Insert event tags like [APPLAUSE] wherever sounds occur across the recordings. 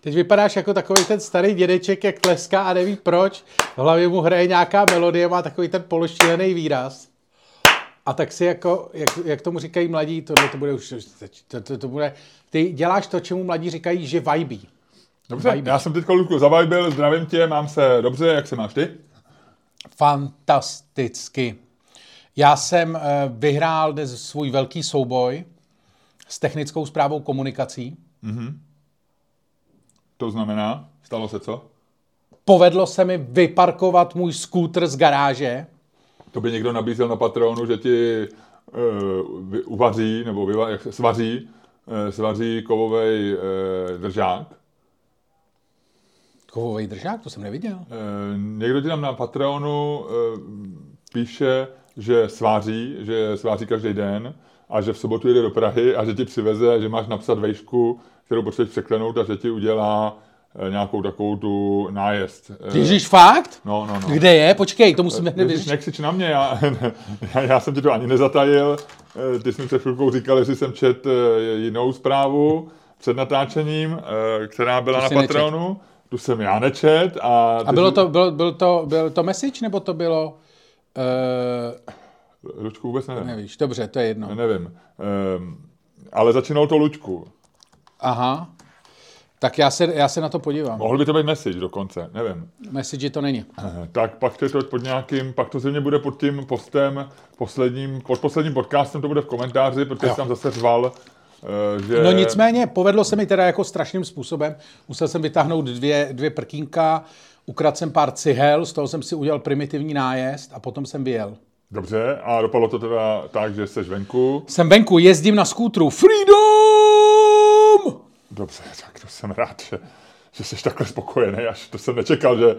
Teď vypadáš jako takový ten starý dědeček, jak tleská a neví proč. V hlavě mu hraje nějaká melodie, má takový ten pološtílený výraz. A tak si jako, jak, jak tomu říkají mladí, tohle to bude už, to, to, to bude, ty děláš to, čemu mladí říkají, že vibí. Dobře, Vibe. já jsem teď Ludku zavajbil, zdravím tě, mám se dobře, jak se máš ty? Fantasticky. Já jsem uh, vyhrál dnes svůj velký souboj s technickou zprávou komunikací. Mm-hmm. To znamená, stalo se co? Povedlo se mi vyparkovat můj skútr z garáže. To by někdo nabízel na Patronu, že ti uh, uvaří, nebo vyva, jak svaří, uh, svaří kovový uh, držák. Kovový držák? To jsem neviděl. Uh, někdo ti tam na Patreonu uh, píše, že sváří, že sváří každý den a že v sobotu jede do Prahy a že ti přiveze, že máš napsat vejšku, kterou potřebuješ překlenout a že ti udělá eh, nějakou takovou tu nájezd. Eh, Ježíš, fakt? No, no, no. Kde je? Počkej, to musíme nevěřit. Nekřič na mě, já, [LAUGHS] já, já, jsem ti to ani nezatajil. Eh, ty jsi mi před chvilkou říkal, jestli jsem čet jinou zprávu před natáčením, která byla to na Patronu. Nečet. Tu jsem já nečet. A, a bylo, jsi... to, bylo, bylo, to, bylo to message, nebo to bylo... Uh... Lučku vůbec nevím. Nevíš, dobře, to je jedno. Ne, nevím. Um, ale začínalo to Lučku. Aha. Tak já se, já se na to podívám. Mohl by to být message dokonce, nevím. Message to není. Tak pak to je to pod nějakým, pak to zřejmě bude pod tím postem, posledním, pod posledním podcastem to bude v komentáři, protože jo. jsem zase řval, eh, že... No nicméně, povedlo se mi teda jako strašným způsobem. Musel jsem vytáhnout dvě, dvě prkínka, ukradl jsem pár cihel, z toho jsem si udělal primitivní nájezd a potom jsem vyjel. Dobře, a dopadlo to teda tak, že jsi venku? Jsem venku, jezdím na skútru. Freedom! Dobře, tak to jsem rád, že, že jsi takhle spokojený, až to jsem nečekal, že,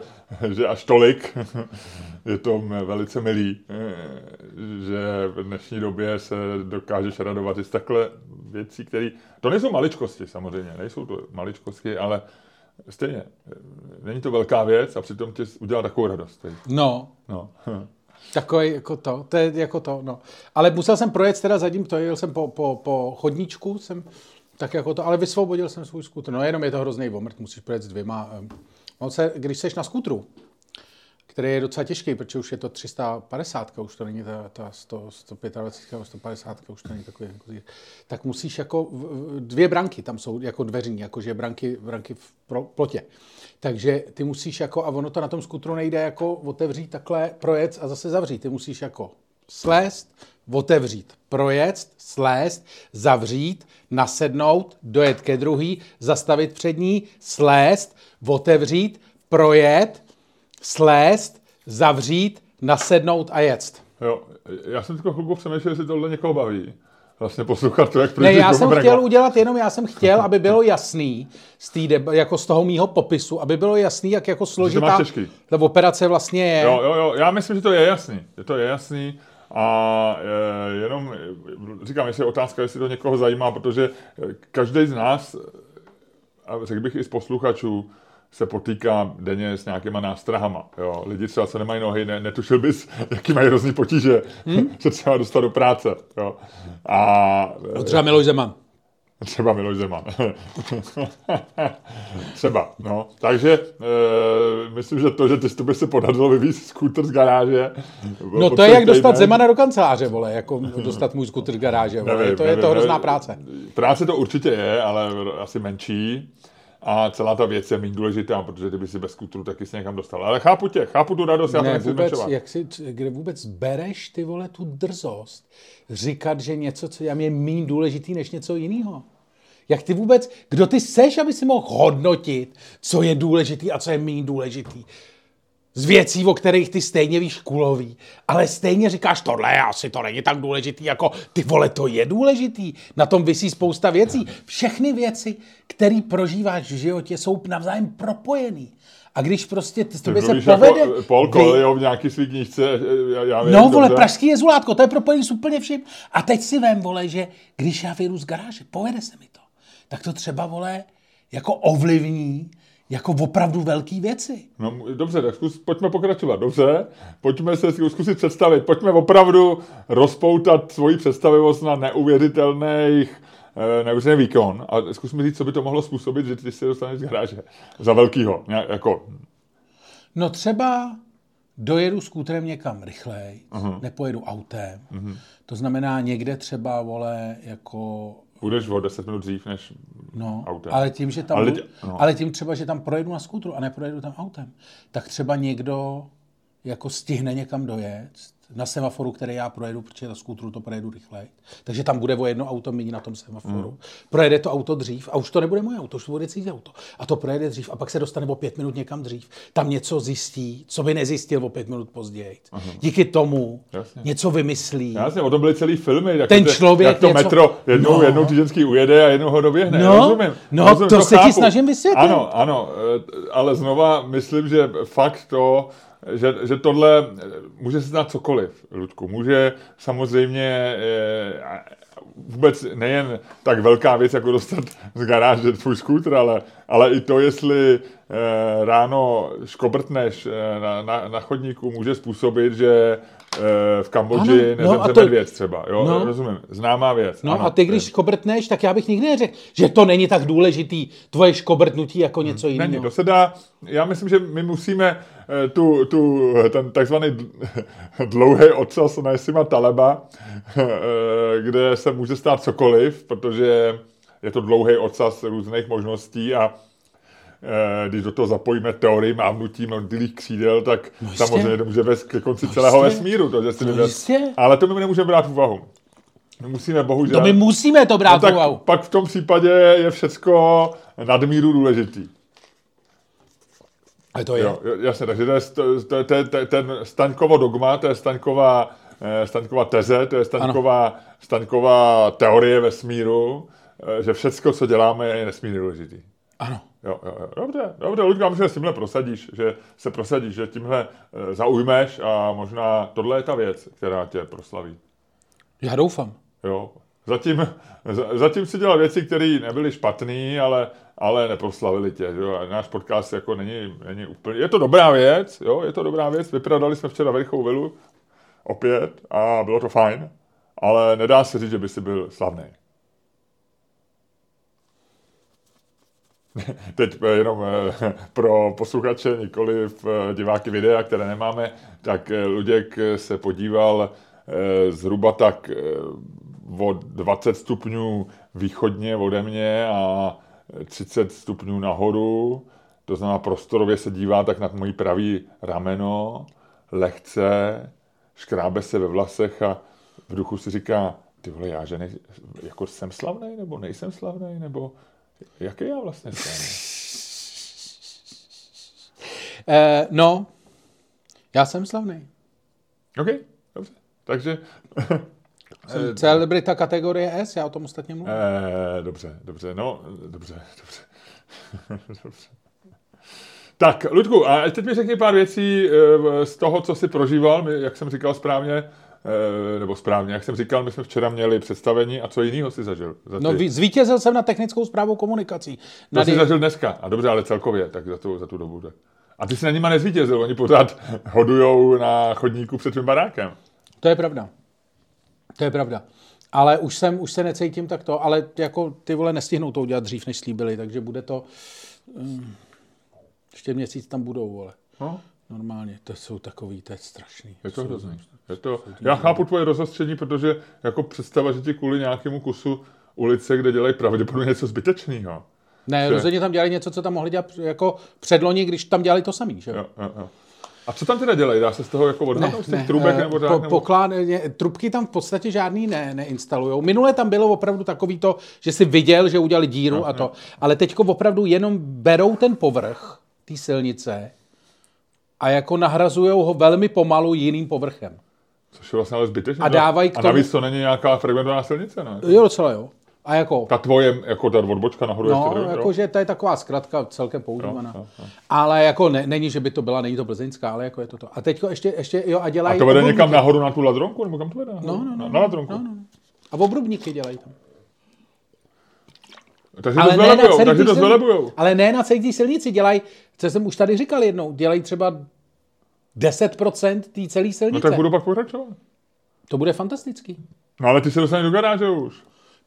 že až tolik. Je to velice milý, že v dnešní době se dokážeš radovat i z takhle věcí, které... To nejsou maličkosti samozřejmě, nejsou to maličkosti, ale stejně, není to velká věc a přitom ti udělá takovou radost. No. no. [LAUGHS] Takový jako to, to je jako to, no. Ale musel jsem projet teda zadním, to jel jsem po, po, po chodníčku, jsem tak jako to, ale vysvobodil jsem svůj skútr. No jenom je to hrozný omrt, musíš projet s dvěma. On se, když jsi na skútru, který je docela těžký, protože už je to 350, už to není ta, ta 100, 125 nebo 150, už to není takový, jako, tak musíš jako dvě branky tam jsou jako dveřní, jakože branky, branky v plotě. Takže ty musíš jako, a ono to na tom skutru nejde jako otevřít takhle, projet a zase zavřít. Ty musíš jako slést, otevřít, projet, slést, zavřít, nasednout, dojet ke druhý, zastavit před ní, slést, otevřít, projet, slést, zavřít, nasednout a jet. Jo, já jsem tylko chvilku přemýšlel, jestli tohle někoho baví vlastně poslouchat to, jak Ne, já jsem chtěl udělat jenom, já jsem chtěl, aby bylo jasný z, tý, jako z toho mýho popisu, aby bylo jasný, jak jako složitá ta operace vlastně je. Jo, jo, jo, já myslím, že to je jasný. Je to je jasný. A je, jenom říkám, jestli je otázka, jestli to někoho zajímá, protože každý z nás, a řekl bych i z posluchačů, se potýká denně s nějakýma nástrahama. Jo. Lidi třeba, co nemají nohy, ne, netušil bys, [LAUGHS] jaký mají hrozný potíže, hmm? [LAUGHS] se třeba dostat do práce. Jo. A, no třeba Miloš Zeman. Třeba Miloš Zeman. [LAUGHS] třeba, no. Takže e, myslím, že to, že ty by se podařilo vyvízt skútr z garáže. No to je jak dostat Zemana do kanceláře, vole, jako dostat můj skútr z garáže, vole. Nevím, to nevím, je to hrozná nevím. práce. Práce to určitě je, ale asi menší a celá ta věc je méně důležitá, protože kdyby si bez kulturu taky se někam dostal. Ale chápu tě, chápu tu radost, já ne, to vůbec, jak si, kde vůbec bereš ty vole tu drzost říkat, že něco, co je méně důležitý než něco jiného? Jak ty vůbec, kdo ty seš, aby si mohl hodnotit, co je důležitý a co je méně důležitý? Z věcí, o kterých ty stejně víš kulový, ale stejně říkáš, tohle asi to není tak důležitý, jako ty vole, to je důležitý, na tom vysí spousta věcí. Všechny věci, které prožíváš v životě, jsou navzájem propojený. A když prostě ty tobě se jako povede... Jako Paul Coelho v nějaký svý knížce, já, já vím, No, vole, dobře. pražský jezulátko, to je propojený s úplně vším. A teď si vem, vole, že když já vyjdu z garáže, povede se mi to, tak to třeba, vole, jako ovlivní jako opravdu velké věci. No dobře, tak zkus, pojďme pokračovat, dobře? Pojďme se zkusit představit, pojďme opravdu rozpoutat svoji představivost na neuvěřitelných e, neuvěřitelný výkon a zkus mi říct, co by to mohlo způsobit, že ty se dostaneš z garáže za velkýho, jako... No třeba dojedu skútrem někam rychleji, uh-huh. nepojedu autem. Uh-huh. To znamená někde třeba, vole, jako... Budeš o 10 minut dřív než no, autem. Ale tím, že tam ale, budu, no. ale tím třeba, že tam projedu na skútru a neprojedu tam autem, tak třeba někdo jako stihne někam dojet, na semaforu, který já projedu, protože na skútru to projedu rychleji. Takže tam bude o jedno auto méně na tom semaforu. Mm. Projede to auto dřív a už to nebude moje auto, už to bude cizí auto. A to projede dřív a pak se dostane o pět minut někam dřív. Tam něco zjistí, co by nezjistil o pět minut později. Mm. Díky tomu Jasně. něco vymyslí. Jasně, o tom byly celý filmy. Jak Ten člověk jak to něco... metro jednou, no. jednou týdenský ujede a jednou ho doběhne. No, rozumím. No, rozumím, to, to se chápu. ti snažím vysvětlit. Ano, ano, eh, ale znova myslím, že fakt to, že, že tohle může se stát cokoliv, Ludku. Může samozřejmě eh, vůbec nejen tak velká věc, jako dostat z garáže tvůj skútr, ale, ale i to, jestli eh, ráno škobrtneš eh, na, na, na chodníku, může způsobit, že v Kambodži ano, nezemře no to... medvěd třeba, jo, no. rozumím, známá věc. No ano, a ty, když škobrtneš, tak já bych nikdy neřekl, že to není tak důležitý, tvoje škobrtnutí jako něco hmm. jiného. Není, to se dá, já myslím, že my musíme Eh, tu, tu, ten takzvaný [LAUGHS] dlouhý ocas Naisima Taleba, [LAUGHS] eh, kde se může stát cokoliv, protože je to dlouhý ocas různých možností a eh, když do toho zapojíme teorii mávnutí motylých křídel, tak no samozřejmě to může vést ke konci no celého vesmíru. To, že si no Ale to my nemůžeme brát v úvahu. My musíme bohužel... To my musíme to brát no, v úvahu. Pak v tom případě je všecko nadmíru důležitý. A to je. Jo, jasně, takže to je, to, to, to, to, ten Staňkovo dogma, to je Staňková, eh, Staňková teze, to je Staňková, Staňková teorie vesmíru, eh, že všecko, co děláme, je nesmírně důležitý. Ano. Jo, jo, jo. Dobře, dobře, myslím, že s tímhle prosadíš, že se prosadíš, že tímhle eh, zaujmeš a možná tohle je ta věc, která tě proslaví. Já doufám. Jo, zatím, zatím si dělal věci, které nebyly špatné, ale ale neproslavili tě. Jo? Náš podcast jako není, není úplně... Je to dobrá věc, jo? je to dobrá věc. Vyprodali jsme včera Verichou vilu opět a bylo to fajn, ale nedá se říct, že by si byl slavný. [LAUGHS] Teď eh, jenom eh, [LAUGHS] pro posluchače, nikoli v eh, diváky videa, které nemáme, tak Luděk se podíval zhruba tak o 20 stupňů východně ode mě a 30 stupňů nahoru, to znamená prostorově se dívá tak nad mojí pravý rameno, lehce, škrábe se ve vlasech a v duchu si říká, ty vole, já že nej, jako jsem slavný, nebo nejsem slavný, nebo jaký já vlastně jsem? Uh, no, já jsem slavný. OK, dobře. Takže [LAUGHS] jsem eh, celebrita kategorie S, já o tom ostatně mluvím. Eh, dobře, dobře, no, dobře, dobře. [LAUGHS] dobře. Tak, Ludku, a teď mi řekni pár věcí eh, z toho, co jsi prožíval, jak jsem říkal správně, eh, nebo správně, jak jsem říkal, my jsme včera měli představení a co jiného si zažil? Za no, zvítězil jsem na technickou zprávu komunikací. To jsi zažil dneska, a dobře, ale celkově, tak za tu, za tu dobu. Tak. A ty jsi na nima nezvítězil, oni pořád [LAUGHS] hodujou na chodníku před tvým barákem. To je pravda. To je pravda. Ale už, jsem, už se necítím takto, ale jako ty vole nestihnou to udělat dřív, než slíbili, takže bude to... Um, ještě měsíc tam budou, vole. No? Normálně, to jsou takový, to je strašný. Je to hrozný. Je to, já chápu tvoje rozostření, protože jako představa, že ti kvůli nějakému kusu ulice, kde dělají pravděpodobně něco zbytečného. Ne, že... rozhodně tam dělali něco, co tam mohli dělat jako předloni, když tam dělali to samý, že jo? jo, jo. A co tam teda dělají? Dá se z toho jako odhadnout, z těch trubek nebo tak? Po, nebo... Poklad, trubky tam v podstatě žádný ne, neinstalují. Minule tam bylo opravdu takový to, že si viděl, že udělali díru no, a to. No. Ale teďko opravdu jenom berou ten povrch té silnice a jako nahrazují ho velmi pomalu jiným povrchem. Což je vlastně ale zbytečné. A dávají k tomu... A navíc to není nějaká frekventovaná silnice, ne? Jo, docela jo. A jako... Ta tvoje, jako ta odbočka nahoru no, ještě jako, že to je taková zkratka celkem používaná. Jo, jo, jo. Ale jako ne, není, že by to byla, není to plzeňská, ale jako je to to. A teď ještě, ještě jo, a dělají... A to vede někam nahoru na tu ladronku, nebo kam to vede? No, no, no. Na, na ladronku. No, no. A obrubníky dělají tam. Takže ale to zvelebujou, ne takže to zvelebujou. Ale ne na celé silnici, dělají, co jsem už tady říkal jednou, dělají třeba 10% té celé silnice. No tak budu pak pokračovat. To bude fantastický. No ale ty se dostaneš do garáže už.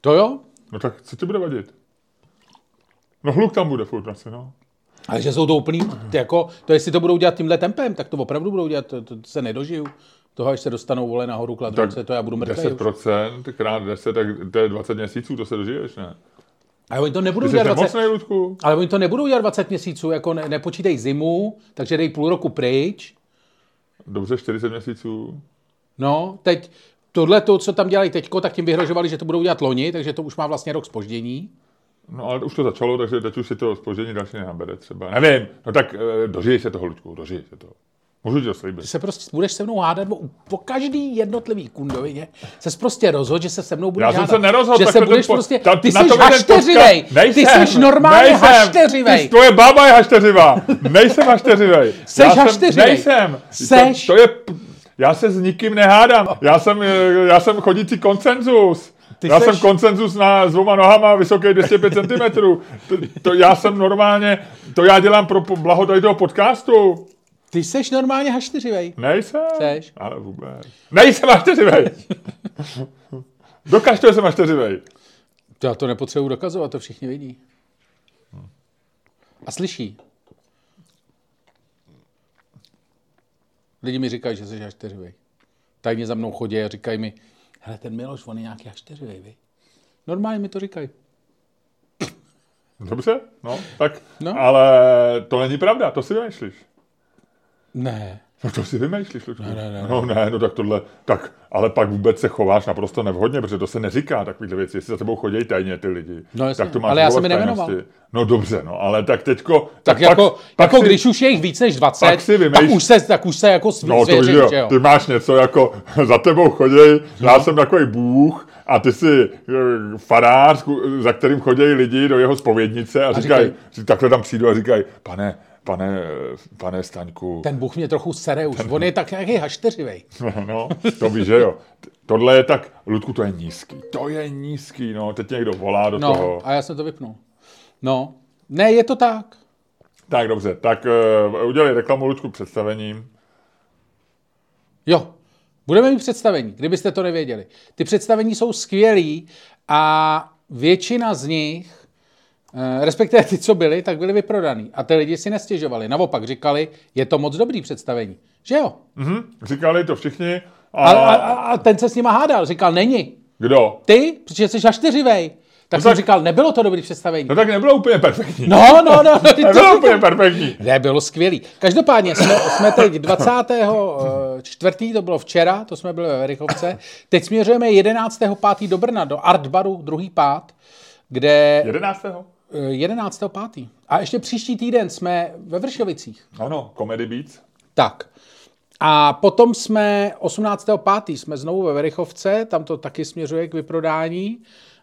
To jo, No tak co ti bude vadit? No hluk tam bude furt asi, no. Ale že jsou to úplný, ty jako, to jestli to budou dělat tímhle tempem, tak to opravdu budou dělat, to, to se nedožiju. Toho, až se dostanou vole nahoru kladronce, to já budu mrtvý. 10% krát 10, tak to je 20 měsíců, to se dožiješ, ne? Ale oni to nebudou dělat 20, nemocnej, Ludku? ale oni to nebudou dělat 20 měsíců, jako ne, nepočítej zimu, takže dej půl roku pryč. Dobře, 40 měsíců. No, teď tohle, to, co tam dělají teďko, tak tím vyhrožovali, že to budou dělat loni, takže to už má vlastně rok spoždění. No ale už to začalo, takže teď už si to spoždění další nenabere třeba. Nevím, no tak eh, dožij se toho, Ludku, dožij se toho. Můžu to slíbit. Ty se prostě budeš se mnou hádat o, po každý jednotlivý kundovině. Se prostě rozhodl, že se se mnou budeš Já jsem hádat. se nerozhodl, Že se to budeš po- prostě, ta- ty jsi to hašteřivej. Ty jsi normálně nejsem. hašteřivej. Ty, tvoje bába je hašteřivá. Nejsem hašteřivej. Seš hašteřivej. Nejsem. Seš. To, to je, já se s nikým nehádám. Já jsem, eh, já jsem chodící koncenzus. Ty já seš- jsem koncenzus na s dvěma nohama, vysoký 205 cm. To, to, já jsem normálně, to já dělám pro blaho tady toho podcastu. Ty jsi normálně hašteřivej. Nejsem. Seš. Ale vůbec. Nejsem hašteřivej. [LAUGHS] Dokaž to, že jsem hašteřivej. To já to nepotřebuji dokazovat, to všichni vidí. A slyší. Lidi mi říkají, že jsi hašteřivej. Tajně za mnou chodí a říkají mi, hele, ten Miloš, on je nějaký hašteřivej, vy. Normálně mi to říkají. Dobře, no, tak, No. no. ale to není pravda, to si vymýšlíš. Ne. No to si vymýšlíš, Luďku. Ne, ne, ne, No ne, no tak tohle, tak, ale pak vůbec se chováš naprosto nevhodně, protože to se neříká takovýhle věci, jestli za tebou chodí tajně ty lidi. No jasně, tak to máš ale já jsem je tajnosti. No dobře, no, ale tak teďko... Tak, pak- jako, pak jako si- když už je jich víc než 20, pak si tak, vymýš- už se, tak už se jako svý, No to víš, že jo, jo. ty máš něco jako, [LAUGHS] za tebou chodí, já jsem takový bůh a ty jsi eh, farář, za kterým chodí lidi do jeho spovědnice a, říkají, říkají- takhle tam přijdu a říkají, pane, pane, pane Staňku, Ten Bůh mě trochu sere už. On je tak nějaký hašteřivej. [LAUGHS] No, to víš, že jo. Tohle je tak, Ludku, to je nízký. To je nízký, no. Teď někdo volá do No, toho. a já jsem to vypnul. No, ne, je to tak. Tak dobře, tak uh, udělej reklamu Ludku představením. Jo, budeme mít představení, kdybyste to nevěděli. Ty představení jsou skvělý a většina z nich, respektive ty, co byly, tak byly vyprodaný. A ty lidi si nestěžovali. Naopak říkali, je to moc dobrý představení. Že jo? Mhm, říkali to všichni. A, A, a, a, ten se s nima hádal. Říkal, není. kdo? Ty, protože jsi hašteřivej. Tak No jsem tak- říkal, nebylo to dobrý představení. No tak nebylo úplně perfektní. No, no, no. [LAUGHS] to Nebylo úplně perfektní. Ne, bylo skvělý. Každopádně jsme, jsme teď 24. to bylo včera, to jsme byli ve Verichovce. Teď směřujeme 11. 5. do Brna, do Art Baru, druhý pád, kde 11. eh, 11. 5. A ještě příští týden jsme ve Vršovicích. Ano, Comedy Beats. Tak. A potom jsme 18. 5. jsme znovu ve Verichovce, tam to taky směřuje k vyprodání.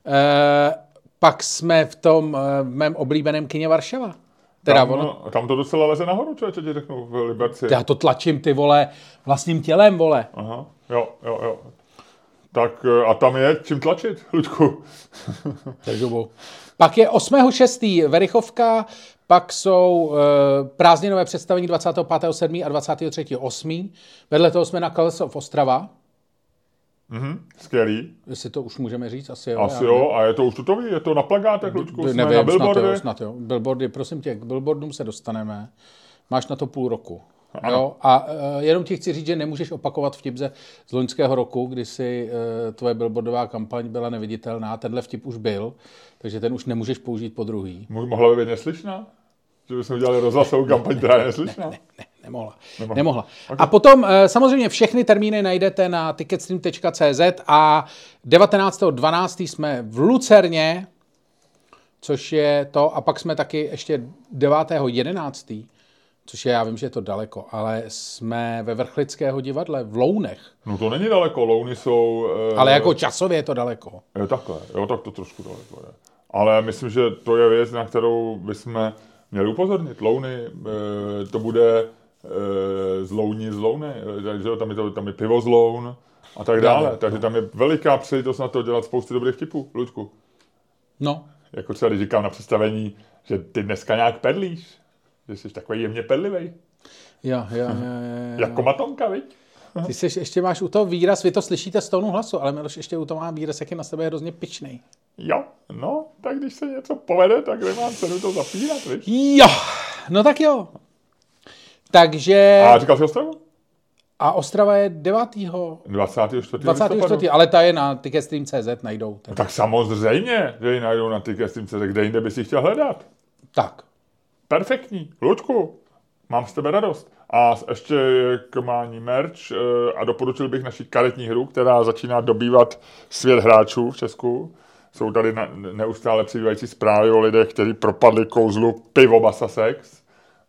E, pak jsme v tom e, mém oblíbeném kině Varšava. Teda Tam, ono, no, tam to docela leze nahoru, člověče, ti řeknu, v Liberci. já to tlačím ty vole vlastním tělem, vole. Aha, jo, jo, jo. Tak eh, a tam je čím tlačit, Ludku. [LAUGHS] Takže. Pak je 8.6. Verichovka, pak jsou e, prázdninové představení 25.7. a 23.8. Vedle toho jsme na Kalesov Ostrava, Mhm, skvělý. jestli to už můžeme říct, asi jo. Asi jo, a je to už tutový, je to na plagátech, Ludku, jsme nevím, na snad billboardy. jo, snad jo. Billboardy, prosím tě, k billboardům se dostaneme. Máš na to půl roku. Jo? A uh, jenom ti chci říct, že nemůžeš opakovat vtip ze z loňského roku, kdy si uh, tvoje billboardová kampaň byla neviditelná. Tenhle vtip už byl, takže ten už nemůžeš použít po druhý. Mo- Mohla by být neslyšná? Že bychom udělali rozhlasovou kampaň, která je neslyšná? Ne, nemohla. Nemohla. nemohla. A potom eh, samozřejmě všechny termíny najdete na ticketstream.cz a 19.12. jsme v Lucerně, což je to, a pak jsme taky ještě 9.11., což je, já vím, že je to daleko, ale jsme ve Vrchlického divadle v Lounech. No to není daleko, Louny jsou... eh, Ale jako časově je to daleko. Je takhle, jo, tak to trošku daleko je. Ale myslím, že to je věc, na kterou bychom měli upozornit. Louny, eh, to bude eh, z Louní z Louny, eh, takže jo, tam je, to, tam je pivo z Loun a tak dále. Dále, Takže tam je veliká příležitost na to dělat spoustu dobrých vtipů, Ludku. No, Jako třeba, když říkám na představení, že ty dneska nějak perlíš, že jsi takový jemně perlivej. jo, jo, jo, jo, jo. [LAUGHS] Jako matonka, viď? [LAUGHS] Ty jsi, ještě máš u toho výraz, vy to slyšíte z tónu hlasu, ale Miloš ještě u toho má výraz, jak je na sebe hrozně pičnej. Jo, no, tak když se něco povede, tak nemá cenu to zapínat, víš? Jo, no tak jo. Takže... A říkal jsi Ostravu? A Ostrava je 9. 24. 24. Ale ta je na ticketstream.cz, najdou. Tak. tak samozřejmě, že ji najdou na ticketstream.cz, kde jinde by si chtěl hledat. Tak. Perfektní. Luďku, mám z tebe radost. A ještě k mání merch eh, a doporučil bych naši karetní hru, která začíná dobývat svět hráčů v Česku. Jsou tady neustále přibývající zprávy o lidech, kteří propadli kouzlu pivo Basasex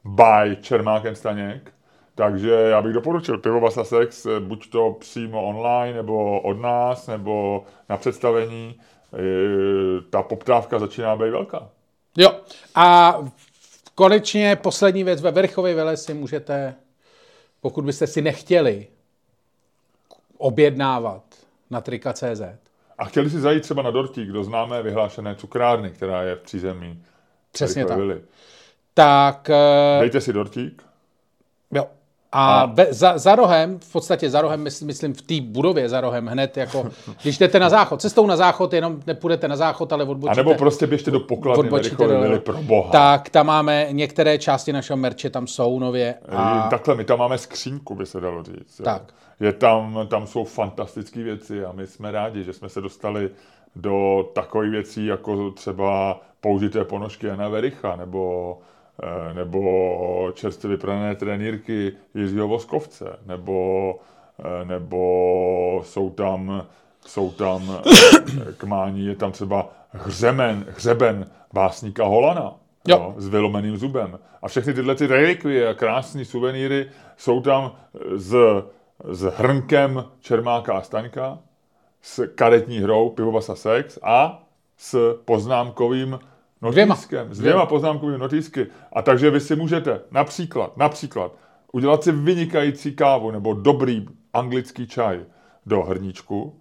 by Čermák Staněk. Takže já bych doporučil pivo Basasex, eh, buď to přímo online, nebo od nás, nebo na představení. Eh, ta poptávka začíná být velká. Jo. A konečně poslední věc. Ve Verchově vele si můžete, pokud byste si nechtěli objednávat na trika.cz. A chtěli si zajít třeba na Dortík do známé vyhlášené cukrárny, která je v přízemí. Přesně tak. Tak... Eh, Dejte si Dortík. Jo. A, a... za, za rohem, v podstatě za rohem, myslím v té budově za rohem, hned jako, když jdete na záchod, cestou na záchod, jenom nepůjdete na záchod, ale odbočíte. A nebo prostě běžte do pokladny do, pro boha. Tak tam máme některé části našeho merče, tam jsou nově. A... Takhle, my tam máme skřínku, by se dalo říct. Tak. Je tam, tam jsou fantastické věci a my jsme rádi, že jsme se dostali do takových věcí, jako třeba použité ponožky Jana Vericha, nebo nebo čerstvě vyprané trenýrky Jiřího Voskovce, nebo, eh, nebo jsou tam, jsou tam eh, k mání, je tam třeba hřemen, hřeben básníka Holana, jo. Jo, s vylomeným zubem. A všechny tyhle ty relikvie a krásné suvenýry jsou tam s, s hrnkem Čermáka a Staňka, s karetní hrou Pivovasa Sex a s poznámkovým notýskem, s dvěma poznámkovými notýsky. A takže vy si můžete například, například udělat si vynikající kávu nebo dobrý anglický čaj do hrníčku,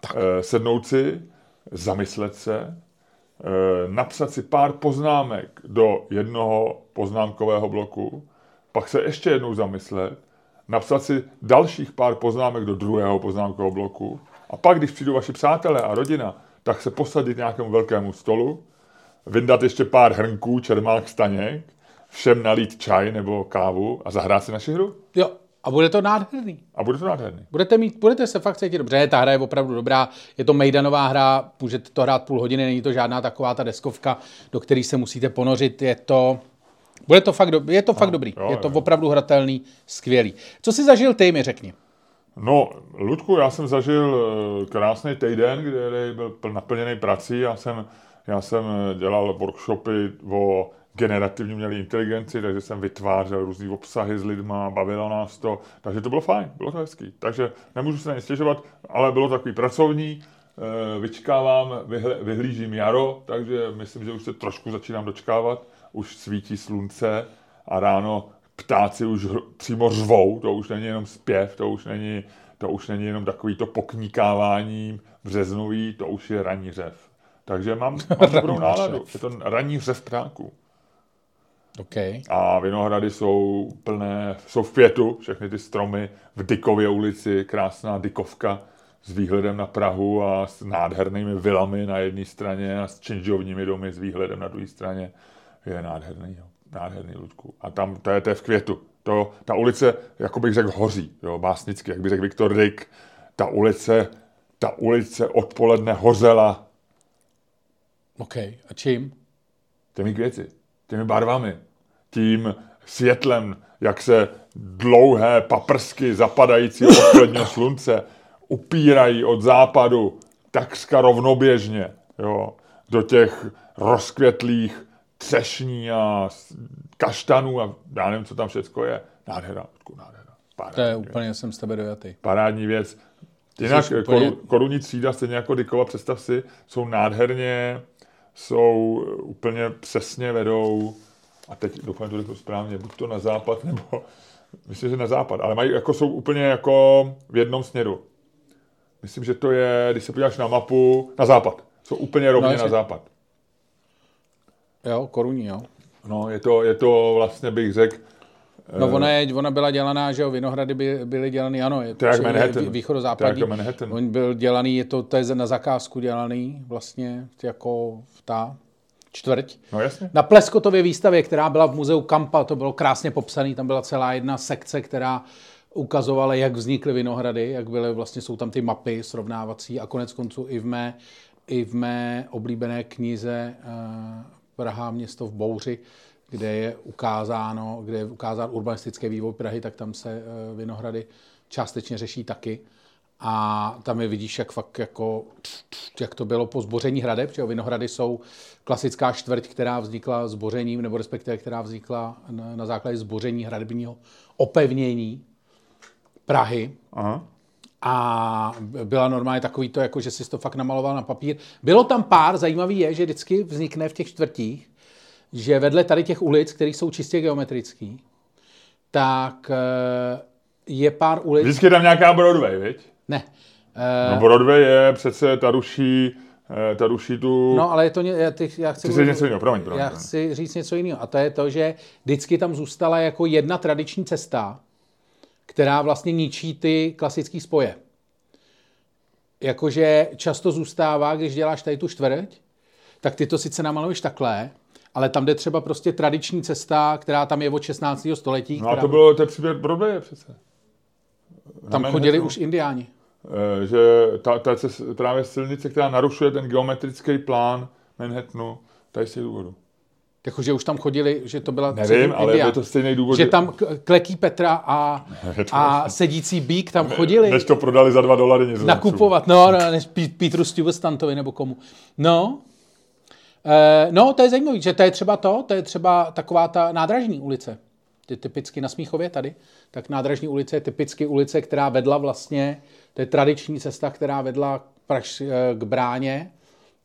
tak. Eh, sednout si, zamyslet se, eh, napsat si pár poznámek do jednoho poznámkového bloku, pak se ještě jednou zamyslet, napsat si dalších pár poznámek do druhého poznámkového bloku a pak, když přijdou vaši přátelé a rodina, tak se posadit nějakému velkému stolu, vyndat ještě pár hrnků, čermák, staněk, všem nalít čaj nebo kávu a zahrát si naši hru. Jo, a bude to nádherný. A bude to nádherný. Budete, mít, budete se fakt cítit dobře. Ta hra je opravdu dobrá. Je to mejdanová hra, můžete to hrát půl hodiny, není to žádná taková ta deskovka, do které se musíte ponořit. Je to, bude to fakt, do, je to fakt dobrý. Jo, je to jo. opravdu hratelný, skvělý. Co jsi zažil ty, mi řekni. No, Ludku, já jsem zažil eh, krásný týden, který byl naplněný prací. Já jsem já jsem eh, dělal workshopy o generativní umělé inteligenci, takže jsem vytvářel různé obsahy s lidma, bavilo nás to, takže to bylo fajn, bylo to hezký. Takže nemůžu se na ně stěžovat, ale bylo takový pracovní, eh, vyčkávám, vyhlížím jaro, takže myslím, že už se trošku začínám dočkávat, už svítí slunce a ráno ptáci už přímo řvou, to už není jenom zpěv, to už není, to už není jenom takový to pokníkávání březnový, to už je ranní řev. Takže mám, [LAUGHS] mám dobrou náladu. Je to ranní řev ptáků. Okay. A Vinohrady jsou plné, jsou v květu, všechny ty stromy v Dykově ulici, krásná Dykovka s výhledem na Prahu a s nádhernými vilami na jedné straně a s činžovními domy s výhledem na druhé straně. Je nádherný, jo. nádherný Ludku. A tam, to je, to je v květu. To, ta ulice, jako bych řekl, hoří, jo, básnicky, jak by řekl Viktor Dyk. Ta ulice, ta ulice odpoledne hořela OK. A čím? Těmi květy, těmi barvami, tím světlem, jak se dlouhé paprsky zapadající odpoledního [LAUGHS] slunce upírají od západu takřka rovnoběžně jo, do těch rozkvětlých třešní a kaštanů a já nevím, co tam všechno je. Nádhera, nádhera. Parádní to je úplně, věc. jsem z tebe dojatý. Parádní věc. Jinak úplně... korunní třída, stejně jako Dykova, představ si, jsou nádherně jsou úplně přesně vedou, a teď doufám, že to správně, buď to na západ, [LAUGHS] nebo myslím, že na západ, ale mají, jako jsou úplně jako v jednom směru. Myslím, že to je, když se podíváš na mapu, na západ. Jsou úplně rovně no, na západ. Jo, koruní, jo. No, je to, je to vlastně, bych řekl, No ona, je, ona byla dělaná, že jo, Vinohrady by, byly dělaný, ano, je, To je jak jsou Manhattan. vý- východozápadní. To Manhattan. On byl dělaný, je to, to je na zakázku dělaný, vlastně jako ta čtvrť. No jasně. Na Pleskotově výstavě, která byla v muzeu Kampa, to bylo krásně popsané, tam byla celá jedna sekce, která ukazovala, jak vznikly Vinohrady, jak byly, vlastně jsou tam ty mapy srovnávací a konec konců i v mé, i v mé oblíbené knize eh, Praha město v bouři, kde je ukázáno, kde je ukázán urbanistický vývoj Prahy, tak tam se eh, Vinohrady částečně řeší taky. A tam je vidíš, jak fakt jako, jak to bylo po zboření hradeb, že? Vinohrady jsou klasická čtvrť, která vznikla zbořením, nebo respektive která vznikla na, na základě zboření hradebního opevnění Prahy. Aha. A byla normálně takový to, jako že si to fakt namaloval na papír. Bylo tam pár, zajímavý je, že vždycky vznikne v těch čtvrtích, že vedle tady těch ulic, které jsou čistě geometrický, tak eh, je pár ulic... Vždycky je tam nějaká Broadway, viď? Ne. No Broadway je přece, ta ruší, eh, ta ruší tu... No, ale je to... ně- Já, ty, já chci, Ty jsi něco jiného, promiň, promiň. já chci říct něco jiného. A to je to, že vždycky tam zůstala jako jedna tradiční cesta, která vlastně ničí ty klasické spoje. Jakože často zůstává, když děláš tady tu čtvrť, tak ty to sice namaluješ takhle, ale tam jde třeba prostě tradiční cesta, která tam je od 16. století. No a to bylo, to je příběh Broadway přece. tam na chodili Manhattanu. už indiáni. Eh, že ta, ta cest, právě silnice, která narušuje ten geometrický plán Manhattanu, tady z těch důvodů. Jakože už tam chodili, že to byla Nevím, ale Indián. je to stejný důvod, Že že- tam kleký Petra a, [LAUGHS] a sedící bík tam chodili Než to prodali za dva dolary něco. nakupovat. No, no než Petru Stewartantovi nebo komu. No, e, no, to je zajímavé, že to je třeba to, to je třeba taková ta nádražní ulice. Ty typicky na Smíchově tady, tak nádražní ulice je typicky ulice, která vedla vlastně, to je tradiční cesta, která vedla praž, eh, k bráně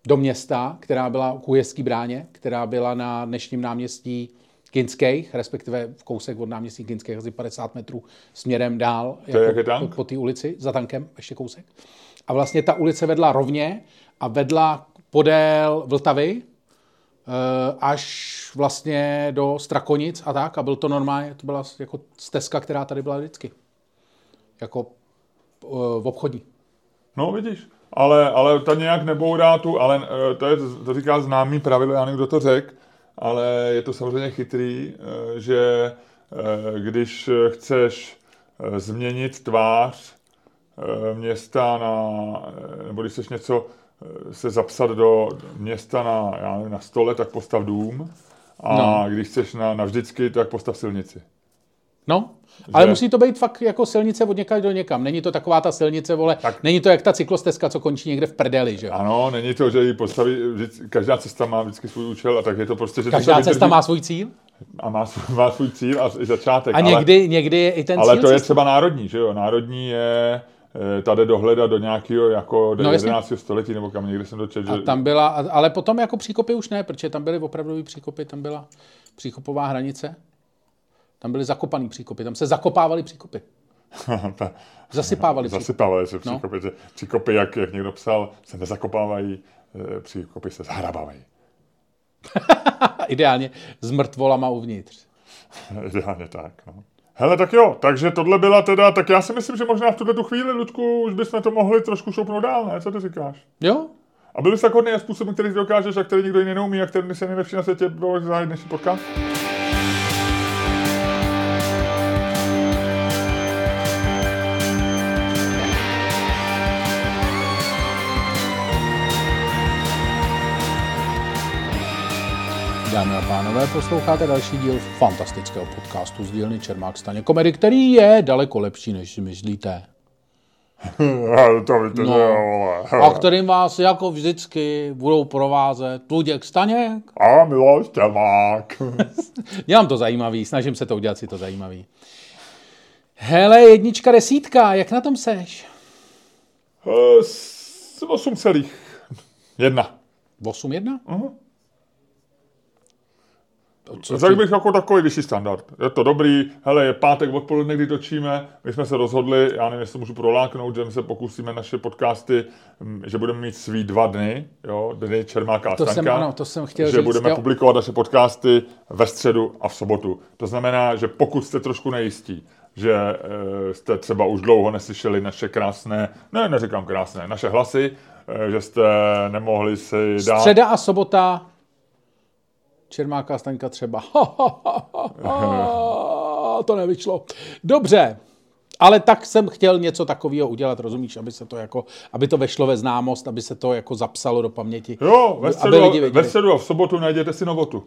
do města, která byla k Újezdský bráně, která byla na dnešním náměstí Kinských, respektive v kousek od náměstí Kinských, asi 50 metrů směrem dál je jak je tank? po, po té ulici, za tankem, ještě kousek. A vlastně ta ulice vedla rovně a vedla podél Vltavy, eh, až vlastně do Strakonic a tak. A byl to normálně, to byla jako stezka, která tady byla vždycky. Jako eh, v obchodní. No vidíš, ale, ale ta nějak nebourá tu, ale eh, to, je, to říká známý pravidlo, já nevím, kdo to řekl, ale je to samozřejmě chytrý, eh, že eh, když chceš změnit tvář města na, nebo když chceš něco se zapsat do města na, já nevím, na stole, tak postav dům. A No. když chceš na, navždycky, tak postav silnici. No, ale musí to být fakt jako silnice od někam do někam. Není to taková ta silnice, vole, tak. Není to jak ta cyklostezka, co končí někde v prdeli, že jo? Ano, není to, že ji postaví, vždyť, každá cesta má vždycky svůj účel a tak je to prostě, že to Každá se cesta vydrží- má svůj cíl a má, svůj- má svůj cíl a i začátek. a někdy, někdy je i ten ale, ale cíl to je cesty. třeba národní, že jo? Národní je eh, tady dohledat do nějakého jako do No, jasně. 11. století nebo kam někde jsem dočetl, že A tam byla, ale potom jako příkopy už ne, protože tam byly opravdový příkopy, tam byla příkopová hranice. Tam byly zakopaný příkopy, tam se zakopávaly příkopy. [LAUGHS] Zasypávali příkopy. zasypávaly se No. příkopy, že příkopy, jak, jak někdo psal, se nezakopávají, eh, příkopy se zahrabávají. [LAUGHS] Ideálně s mrtvolama uvnitř. [LAUGHS] Ideálně tak, no. Hele, tak jo, takže tohle byla teda, tak já si myslím, že možná v tuhle tu chvíli, Ludku, už bychom to mohli trošku šoupnout dál, ne? Co ty říkáš? Jo? A byl bys tak hodný způsobem, který dokážeš a který nikdo jiný neumí a který se nejlepší na světě bylo zahájit dnešní podcast? Dámy a pánové, posloucháte další díl fantastického podcastu z dílny Čermák Staně komedy, který je daleko lepší, než si myslíte. to No. že jo, vole. A kterým vás jako vždycky budou provázet Luděk Staněk. A Miloš Čermák. [LAUGHS] Dělám to zajímavý, snažím se to udělat si to zajímavý. Hele, jednička, desítka, jak na tom seš? Celých. Jedna. 8-1? Uh-huh. Co Řekl bych jako takový vyšší standard. Je to dobrý, hele, je pátek odpoledne, kdy točíme, my jsme se rozhodli, já nevím, jestli můžu proláknout, že my se pokusíme naše podcasty, hm, že budeme mít svý dva dny, jo, dny Čermáka a To jsem- Staňka, ano, to jsem chtěl že říct, budeme jo. publikovat naše podcasty ve středu a v sobotu. To znamená, že pokud jste trošku nejistí, že e, jste třeba už dlouho neslyšeli naše krásné, ne, neříkám krásné, naše hlasy, e, že jste nemohli si dát... Středa a sobota Čermáka Staňka třeba. [LAUGHS] to nevyšlo. Dobře, ale tak jsem chtěl něco takového udělat, rozumíš, aby se to jako, aby to vešlo ve známost, aby se to jako zapsalo do paměti. Jo, ve aby středu, lidi a- věděli. ve středu a v sobotu najděte si novotu.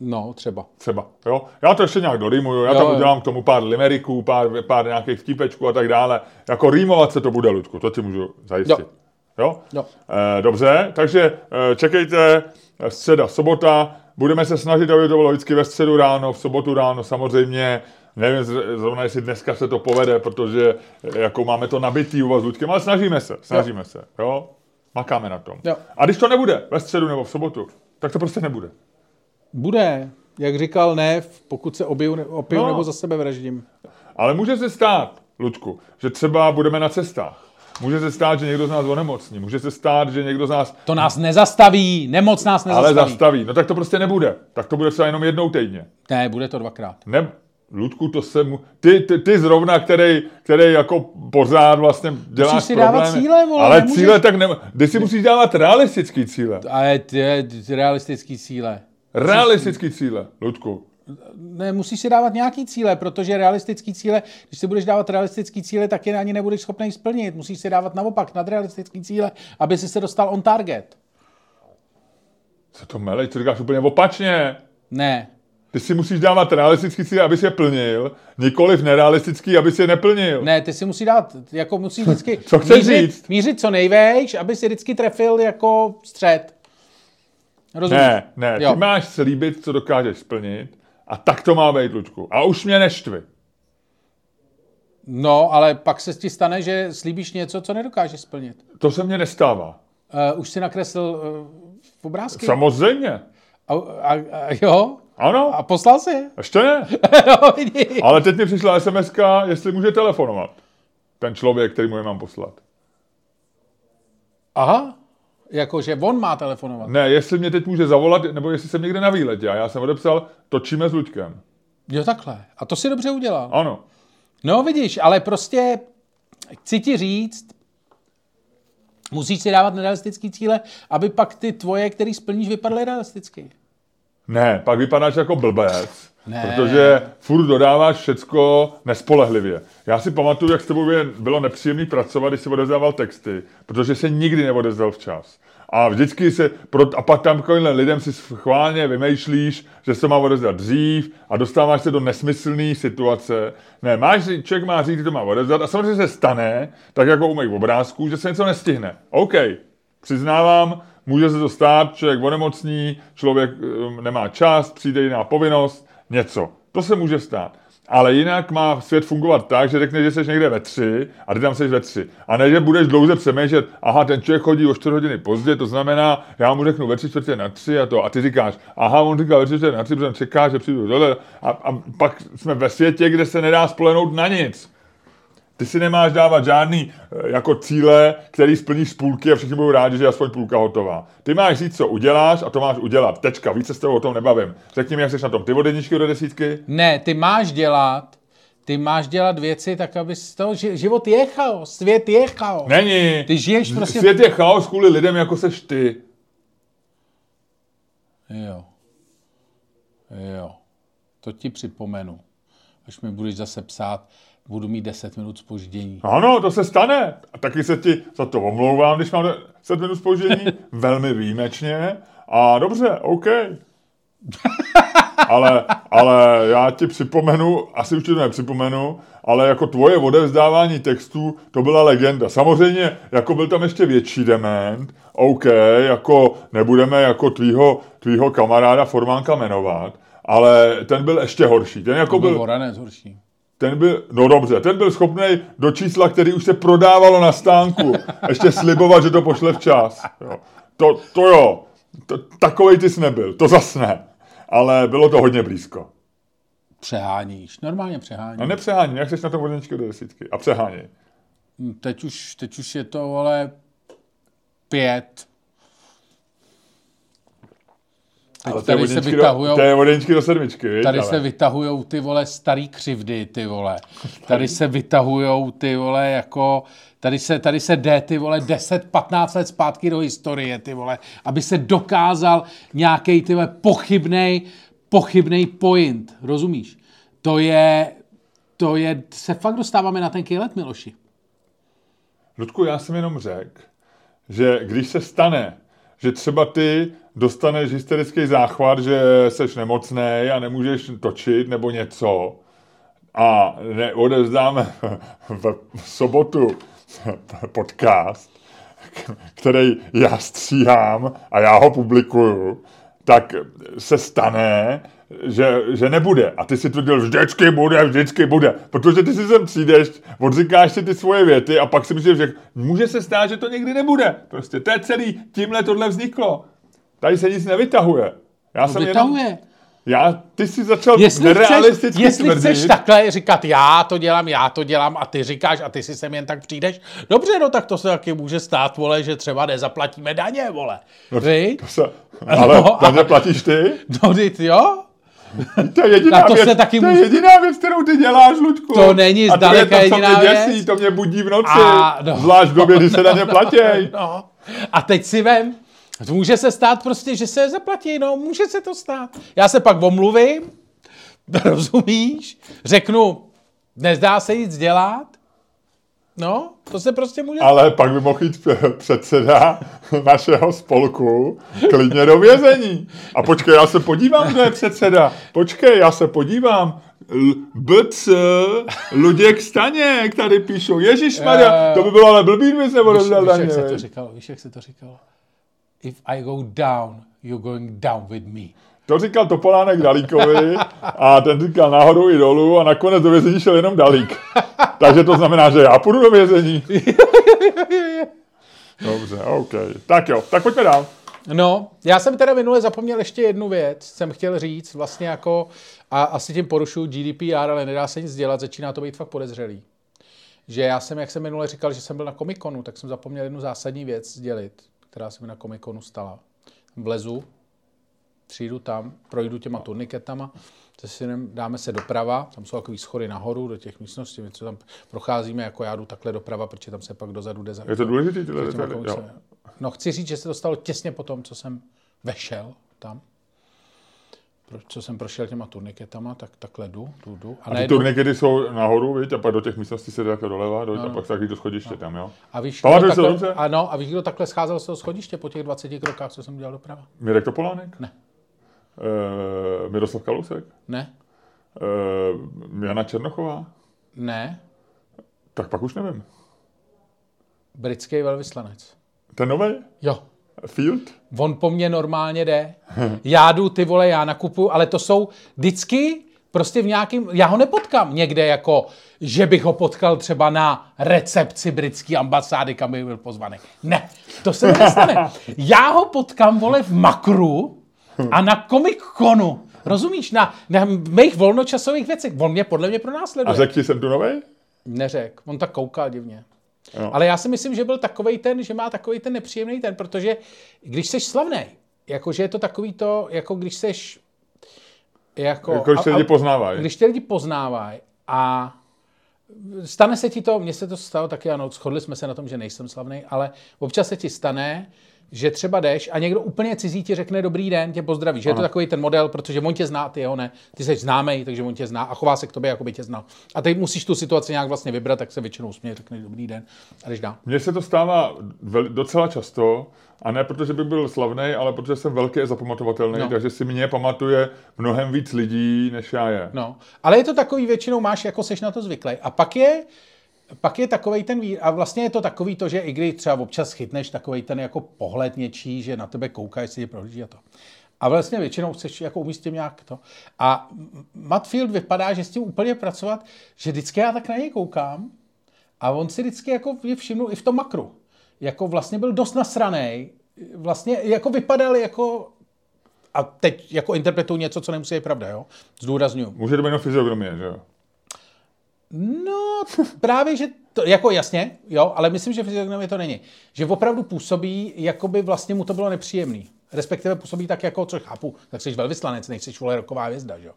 No, třeba. Třeba, jo. Já to ještě nějak dorýmuju, já Jo, tam jo. udělám k tomu pár limeriků, pár, pár nějakých vtípečků a tak dále. Jako rýmovat se to bude, Ludku, to ti můžu zajistit. Jo. Jo? Jo. E, dobře, takže e, čekejte, eh, středa, sobota, budeme se snažit, aby to bylo vždycky ve středu ráno, v sobotu ráno, samozřejmě, nevím zr- zrovna, jestli dneska se to povede, protože e, jako máme to nabitý u vás s Ludkem, ale snažíme se, snažíme se, jo. Makáme na tom. Jo. A když to nebude ve středu nebo v sobotu, tak to prostě nebude. Bude, jak říkal Nev, pokud se obiju, opiju No. nebo za sebe vraždím. Ale může se stát, Ludku, že třeba budeme na cestách. Může se stát, že někdo z nás onemocní. Může se stát, že někdo z nás To nás nezastaví, nemoc nás ale nezastaví. zastaví. No tak to prostě nebude. Tak to bude třeba jenom jednou týdně. Ne, bude to dvakrát. Ne, Ludku, to se mu... Ty, ty, ty zrovna, který, který jako pořád vlastně děláš Musíš si dávat problémy. cíle, vole, Ale nemůžeš- cíle tak ne... Ty si musíš dávat realistický cíle. Ale ty, ty realistický cíle. Realistický cíle, Ludku. Ne, musíš si dávat nějaký cíle, protože realistický cíle, když si budeš dávat realistický cíle, tak je ani nebudeš schopný splnit. Musíš si dávat naopak nadrealistický cíle, aby si se dostal on target. Co to melej, to říkáš úplně opačně. Ne. Ty si musíš dávat realistický cíle, aby si je plnil, nikoliv nerealistický, aby si je neplnil. Ne, ty si musí dát, jako musíš vždycky [LAUGHS] Co chceš mířit, říct? mířit co nejvejš, aby si vždycky trefil jako střed. Rozumíš? Ne, ne, ty Jo. máš slíbit, co dokážeš splnit a tak to má být, Lučku. A už mě neštvi. No, ale pak se ti stane, že slíbíš něco, co nedokážeš splnit. To se mně nestává. Uh, už si nakreslil uh, obrázky? Samozřejmě. A, a, a, jo? Ano, A poslal si je? ještě ne. [LAUGHS] vidíš. Ale teď mi přišla sms jestli může telefonovat. Ten člověk, který mu je mám poslat. Aha. Jakože on má telefonovat. Ne, jestli mě teď může zavolat, nebo jestli jsem někde na výletě. A já jsem odepsal, točíme s Luďkem. Jo, takhle. A to si dobře udělal. Ano. No vidíš, ale prostě chci ti říct, musíš si dávat nerealistický cíle, aby pak ty tvoje, který splníš, vypadly realisticky. Ne, pak vypadáš jako blbec. Ne. Protože furt dodáváš všecko nespolehlivě. Já si pamatuju, jak s tebou bylo nepříjemný pracovat, když si odezdával texty, protože se nikdy neodezdal včas. A vždycky se, a pak tam lidem si schválně vymýšlíš, že se má odezdat dřív a dostáváš se do nesmyslné situace. Ne, máš, člověk má říct, že to má odezdat a samozřejmě se stane, tak jako u mých obrázků, že se něco nestihne. OK, přiznávám, může se to stát, člověk onemocní, člověk um, nemá čas, přijde jiná povinnost, něco. To se může stát. Ale jinak má svět fungovat tak, že řekneš, že jsi někde ve tři a ty tam jsi ve tři. A ne, že budeš dlouze přemýšlet, aha, ten člověk chodí o 4 hodiny pozdě, to znamená, já mu řeknu ve tři čtvrtě na tři a to. A ty říkáš, aha, on říká ve tři čtvrtě na tři, protože čeká, že přijdu dole. A, a pak jsme ve světě, kde se nedá spolehnout na nic. Ty si nemáš dávat žádný eh, jako cíle, který splníš z půlky a všichni budou rádi, že je aspoň půlka hotová. Ty máš říct, co uděláš a to máš udělat. Tečka, více s tebou o tom nebavím. Řekni mi, jak jsi na tom. Ty od jedničky do desítky? Ne, ty máš dělat, ty máš dělat věci tak, aby to, život je chaos, svět je chaos. Není. Ty žiješ prostě- Svět je chaos kvůli lidem, jako seš ty. Jo. Jo. To ti připomenu. Až mi budeš zase psát, budu mít 10 minut spoždění. Ano, to se stane. A taky se ti za to omlouvám, když mám 10 minut spoždění. [LAUGHS] Velmi výjimečně. A dobře, OK. ale, ale já ti připomenu, asi už ti to nepřipomenu, ale jako tvoje odevzdávání textů, to byla legenda. Samozřejmě, jako byl tam ještě větší dement, OK, jako nebudeme jako tvýho, tvýho kamaráda Formánka jmenovat, ale ten byl ještě horší. Ten jako To byl byl, Voranec horší. Ten byl, no dobře, ten byl schopný do čísla, který už se prodávalo na stánku, ještě slibovat, že to pošle včas. Jo. To, to jo, to, takovej ty jsi nebyl, to zas ne. ale bylo to hodně blízko. Přeháníš, normálně přehání. No nepřehání, jak jsi na tom od jedničky do desítky. A přehání. Teď už, teď už je to, vole, pět. Teď Ale tady se jedničky do, vytahujou, to je od jedničky do sedmičky, viď? tady ale. se vytahujou ty vole starý křivdy, ty vole. Tady se vytahujou ty vole jako, tady se, tady se jde ty vole 10-15 let zpátky do historie, ty vole, aby se dokázal nějaký ty vole pochybnej, pochybnej point, rozumíš? To je, to je, se fakt dostáváme na ten let, Miloši. Ludku, já jsem jenom řekl, že když se stane, že třeba ty dostaneš hysterický záchvat, že seš nemocný a nemůžeš točit nebo něco. A neodevzdáme v sobotu podcast, který já stříhám a já ho publikuju, tak se stane, že, že nebude. A ty si tvrdil, vždycky bude, vždycky bude. Protože ty si sem přijdeš, odříkáš si ty svoje věty a pak si myslíš, že může se stát, že to někdy nebude. Prostě to je celý, tímhle tohle vzniklo. Tady se nic nevytahuje. Já jsem jenom, Vytahuje. já, ty jsi začal Jestli chceš, nerealisticky jestli tvrdit. chceš takhle říkat, já to dělám, já to dělám a ty říkáš a ty si sem jen tak přijdeš, dobře, no tak to se taky může stát, vole, že třeba nezaplatíme daně, vole. No, To se, ale [LAUGHS] No, daně platíš ty? no, dit, jo? [LAUGHS] To je jediná, Na to se věc, taky to je může- jediná věc, kterou ty děláš, Luďku. To není A to zdaleka je to, co jediná mě děsí, věc. to mě budí v noci. A- no. Zvlášť v době, kdy se daně platěj. [LAUGHS] No. A teď si vem, může se stát prostě, že se zaplatí, no, může se to stát. Já se pak omluvím, [LAUGHS] rozumíš, řeknu, nezdá se nic dělat, no, to se prostě může Ale pak by mohl jít předseda našeho spolku klidně do vězení. A počkej, já se podívám, kdo je předseda. Počkej, já se podívám. BC, Luděk Staněk, tady píšou. Ježíš Maria, to by bylo ale blbý, kdyby se Víš, jak se to říkalo? Víš, jak se to říkalo? If I go down, you're going down with me. To říkal Topolánek Dalíkovi a ten říkal nahoru i dolů a nakonec do vězení šel jenom Dalík. Takže to znamená, že já půjdu do vězení. Dobře, OK. Tak jo, tak pojďme dál. No, já jsem teda minule zapomněl ještě jednu věc, jsem chtěl říct, vlastně jako, a asi tím porušuju GDPR, ale nedá se nic dělat, začíná to být fakt podezřelý. Že já jsem, jak jsem minule říkal, že jsem byl na Comic-Conu, tak jsem zapomněl jednu zásadní věc sdělit, která se mi na Comic-Conu stala. Vlezu, přijdu tam, projdu těma turniketama, se synem dáme se doprava, tam jsou takový schody nahoru do těch místností, my co tam procházíme, jako já jdu takhle doprava, protože tam se pak dozadu jde za Je to důležité, tyhle detaily? Jo. No chci říct, že se to stalo těsně po tom, co jsem vešel tam. Pro, co jsem prošel těma turniketama, tak takhle jdu, jdu, jdu. A ty najednou- turnikety jsou nahoru, viď? A pak do těch místností se jde takhle doleva, do, a pak taky do schodiště tam, jo? a víš, takhle, dobře? Ano, a víš, kdo takhle scházel z toho schodiště po těch 20 krokách, co jsem dělal doprava? Mirek Topolánek? Ne. E, Miroslav Kalousek? Ne, E, Jana Černochová? ne, Tak pak už nevím. britský velvyslanec. Ten nový? Jo, Field? on po mně normálně jde. Já jdu, ty vole, já nakupuju, ale to jsou vždycky prostě v nějakým, já ho nepotkám někde jako, že bych ho potkal třeba na recepci britské ambasády, kam by byl pozvaný. Ne, to se nestane. Já ho potkám, vole, v Makru a na Comic Conu. Rozumíš? Na, na mých volnočasových věcech. On mě podle mě A pronásleduje. řekl ti, jsem tu nový? Neřek. On tak kouká divně. Jo. Ale já si myslím, že byl takový ten, že má takový ten nepříjemný ten, protože když jsi slavný, jakože je to takový to, jako když jsi jako, Jako, když se lidi poznávají. když tě lidi poznávají a stane se ti to, mně se to stalo taky, ano, shodli jsme se na tom, že nejsem slavný, ale občas se ti stane, že třeba jdeš a někdo úplně cizí ti řekne dobrý den, tě pozdraví. Že je to takový ten model, protože on tě zná, ty jeho ne. Ty jsi známý, takže on tě zná a chová se k tobě, jako by tě znal. A teď musíš tu situaci nějak vlastně vybrat, tak se většinou směje, řekneš dobrý den a jdeš dál. Mně se to stává docela často, a ne protože by byl slavný, ale protože jsem velký a zapamatovatelný, No. takže si mě pamatuje mnohem víc lidí, než já je. No, ale je to takový, většinou máš, jako seš na to zvyklý. A pak je, pak je takový ten a vlastně je to takový to, že i když třeba občas chytneš takový ten jako pohled něčí, že na tebe kouká, jestli tě prohlíží a to. A vlastně většinou chceš jako umíst tím nějak to. A Matt Field vypadá, že s tím úplně pracovat, že vždycky já tak na něj koukám a on si vždycky jako je všimnul i v tom makru. Jako vlastně byl dost nasranej, vlastně jako vypadal jako a teď jako interpretuju něco, co nemusí být pravda, jo? Zdůraznuju. Může to být jenom fyziognomie, že jo? No, právě, že to, jako jasně, jo, ale myslím, že fyziognomie to není. Že opravdu působí, jako by vlastně mu to bylo nepříjemný. Respektive působí tak, jako, co chápu, tak jsi velvyslanec, nejsi vole roková hvězda, že jo.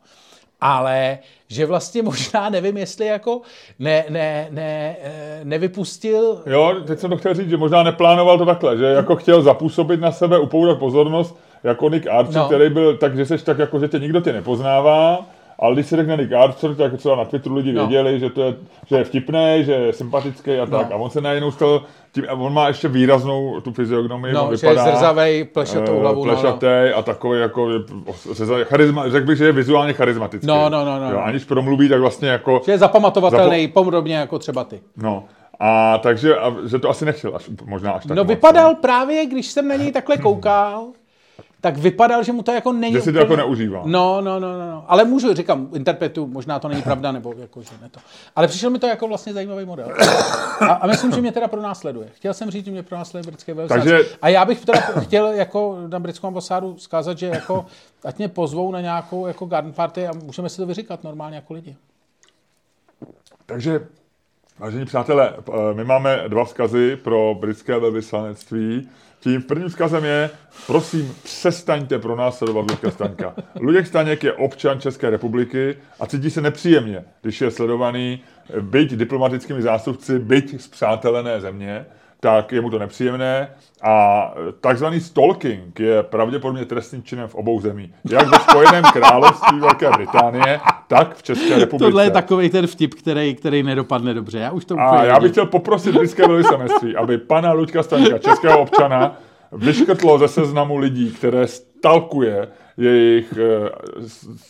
Ale že vlastně možná nevím, jestli jako ne, ne, ne, eh, nevypustil... Jo, teď jsem to chtěl říct, že možná neplánoval to takhle, že jako chtěl zapůsobit na sebe, upoudat pozornost, jako Nick Archer, no. který byl tak, že seš tak jako, že tě nikdo tě nepoznává, ale když se řekne Nick Archer, tak třeba na Twitteru lidi no. věděli, že, to je, že je vtipný, že je sympatický a tak. No. A on se najednou stal tím, a on má ještě výraznou tu fyziognomii. No, on že vypadá, je zrzavej, plešatou uh, hlavu. Plešatý no, no. a takový jako, charisma, řekl bych, že je vizuálně charismatický. No, no, no. no. Jo, aniž promluví, tak vlastně jako... Že je zapamatovatelný, zapo- podobně jako třeba ty. No. A takže, a, že to asi nechtěl až, možná až tak No moc, vypadal ne? právě, když jsem na něj takhle koukal, tak vypadal, že mu to jako není Že si to jako neužívá. No, no, no, no, no. Ale můžu, říkám, interpretu, možná to není pravda, nebo jako, že ne to. Ale přišel mi to jako vlastně zajímavý model. A, a myslím, že mě teda pro následuje. Chtěl jsem říct, že mě pro britské velvyslanec. Takže... A já bych teda chtěl jako na britskou ambasádu zkázat, že jako, ať mě pozvou na nějakou jako garden party a můžeme si to vyříkat normálně jako lidi. Takže, vážení přátelé, my máme dva vzkazy pro britské velvyslanectví. Tím prvním vzkazem je, prosím, přestaňte pro nás sledovat Luďka Staňka. Luděk Staněk je občan České republiky a cítí se nepříjemně, když je sledovaný byť diplomatickými zástupci, byť z přátelené země, tak je mu to nepříjemné a takzvaný stalking je pravděpodobně trestným činem v obou zemí. Jak ve Spojeném království Velké Británie, tak v České republice. [LAUGHS] Tohle je takový ten vtip, který, který nedopadne dobře. Já už to A já bych chtěl poprosit britské velvyslanectví, aby pana Luďka Staňka, českého občana, vyškrtlo ze seznamu lidí, které stalkuje jejich uh,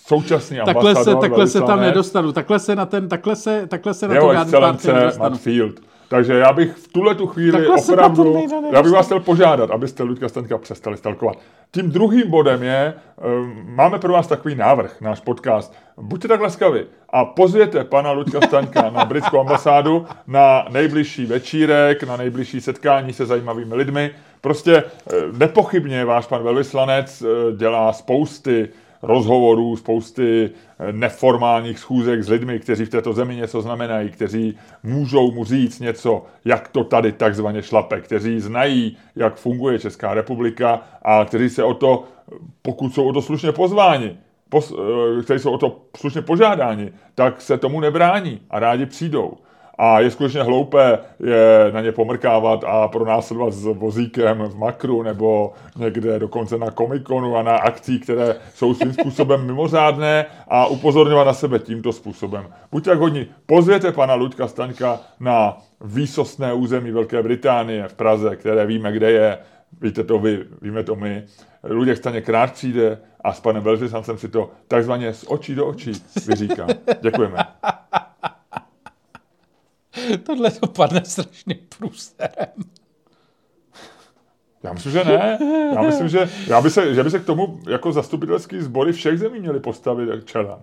současný takhle ambasador, se, takhle se tam nedostanu, takhle se na ten, takhle se, takhle se na to excelence Matt Field. Takže já bych v tuhle tu chvíli Takhle opravdu, já bych vás chtěl požádat, abyste Luďka Stanka přestali stalkovat. Tím druhým bodem je, um, máme pro vás takový návrh, náš podcast. Buďte tak laskavi a pozvěte pana Luďka Staňka na britskou ambasádu na nejbližší večírek, na nejbližší setkání se zajímavými lidmi. Prostě eh, nepochybně váš pan velvyslanec eh, dělá spousty rozhovorů, spousty eh, neformálních schůzek s lidmi, kteří v této zemi něco znamenají, kteří můžou mu říct něco, jak to tady takzvaně šlape, kteří znají, jak funguje Česká republika a kteří se o to, pokud jsou o to slušně pozváni, pos, eh, kteří jsou o to slušně požádáni, tak se tomu nebrání a rádi přijdou a je skutečně hloupé je na ně pomrkávat a pronásledovat s vozíkem v makru nebo někde dokonce na komikonu a na akcí, které jsou svým [LAUGHS] způsobem mimořádné a upozorňovat na sebe tímto způsobem. Buďte tak hodní, pozvěte pana Luďka Staňka na výsostné území Velké Británie v Praze, které víme, kde je, víte to vy, víme to my. Luděk Staněk rád přijde a s panem velvyslancem si to takzvaně z očí do očí vyříká. [LAUGHS] Děkujeme. Tohle dopadne strašně průserem. Já myslím, že ne. Já myslím, že, já by se, že by se k tomu jako zastupitelský sbory všech zemí měli postavit čelem.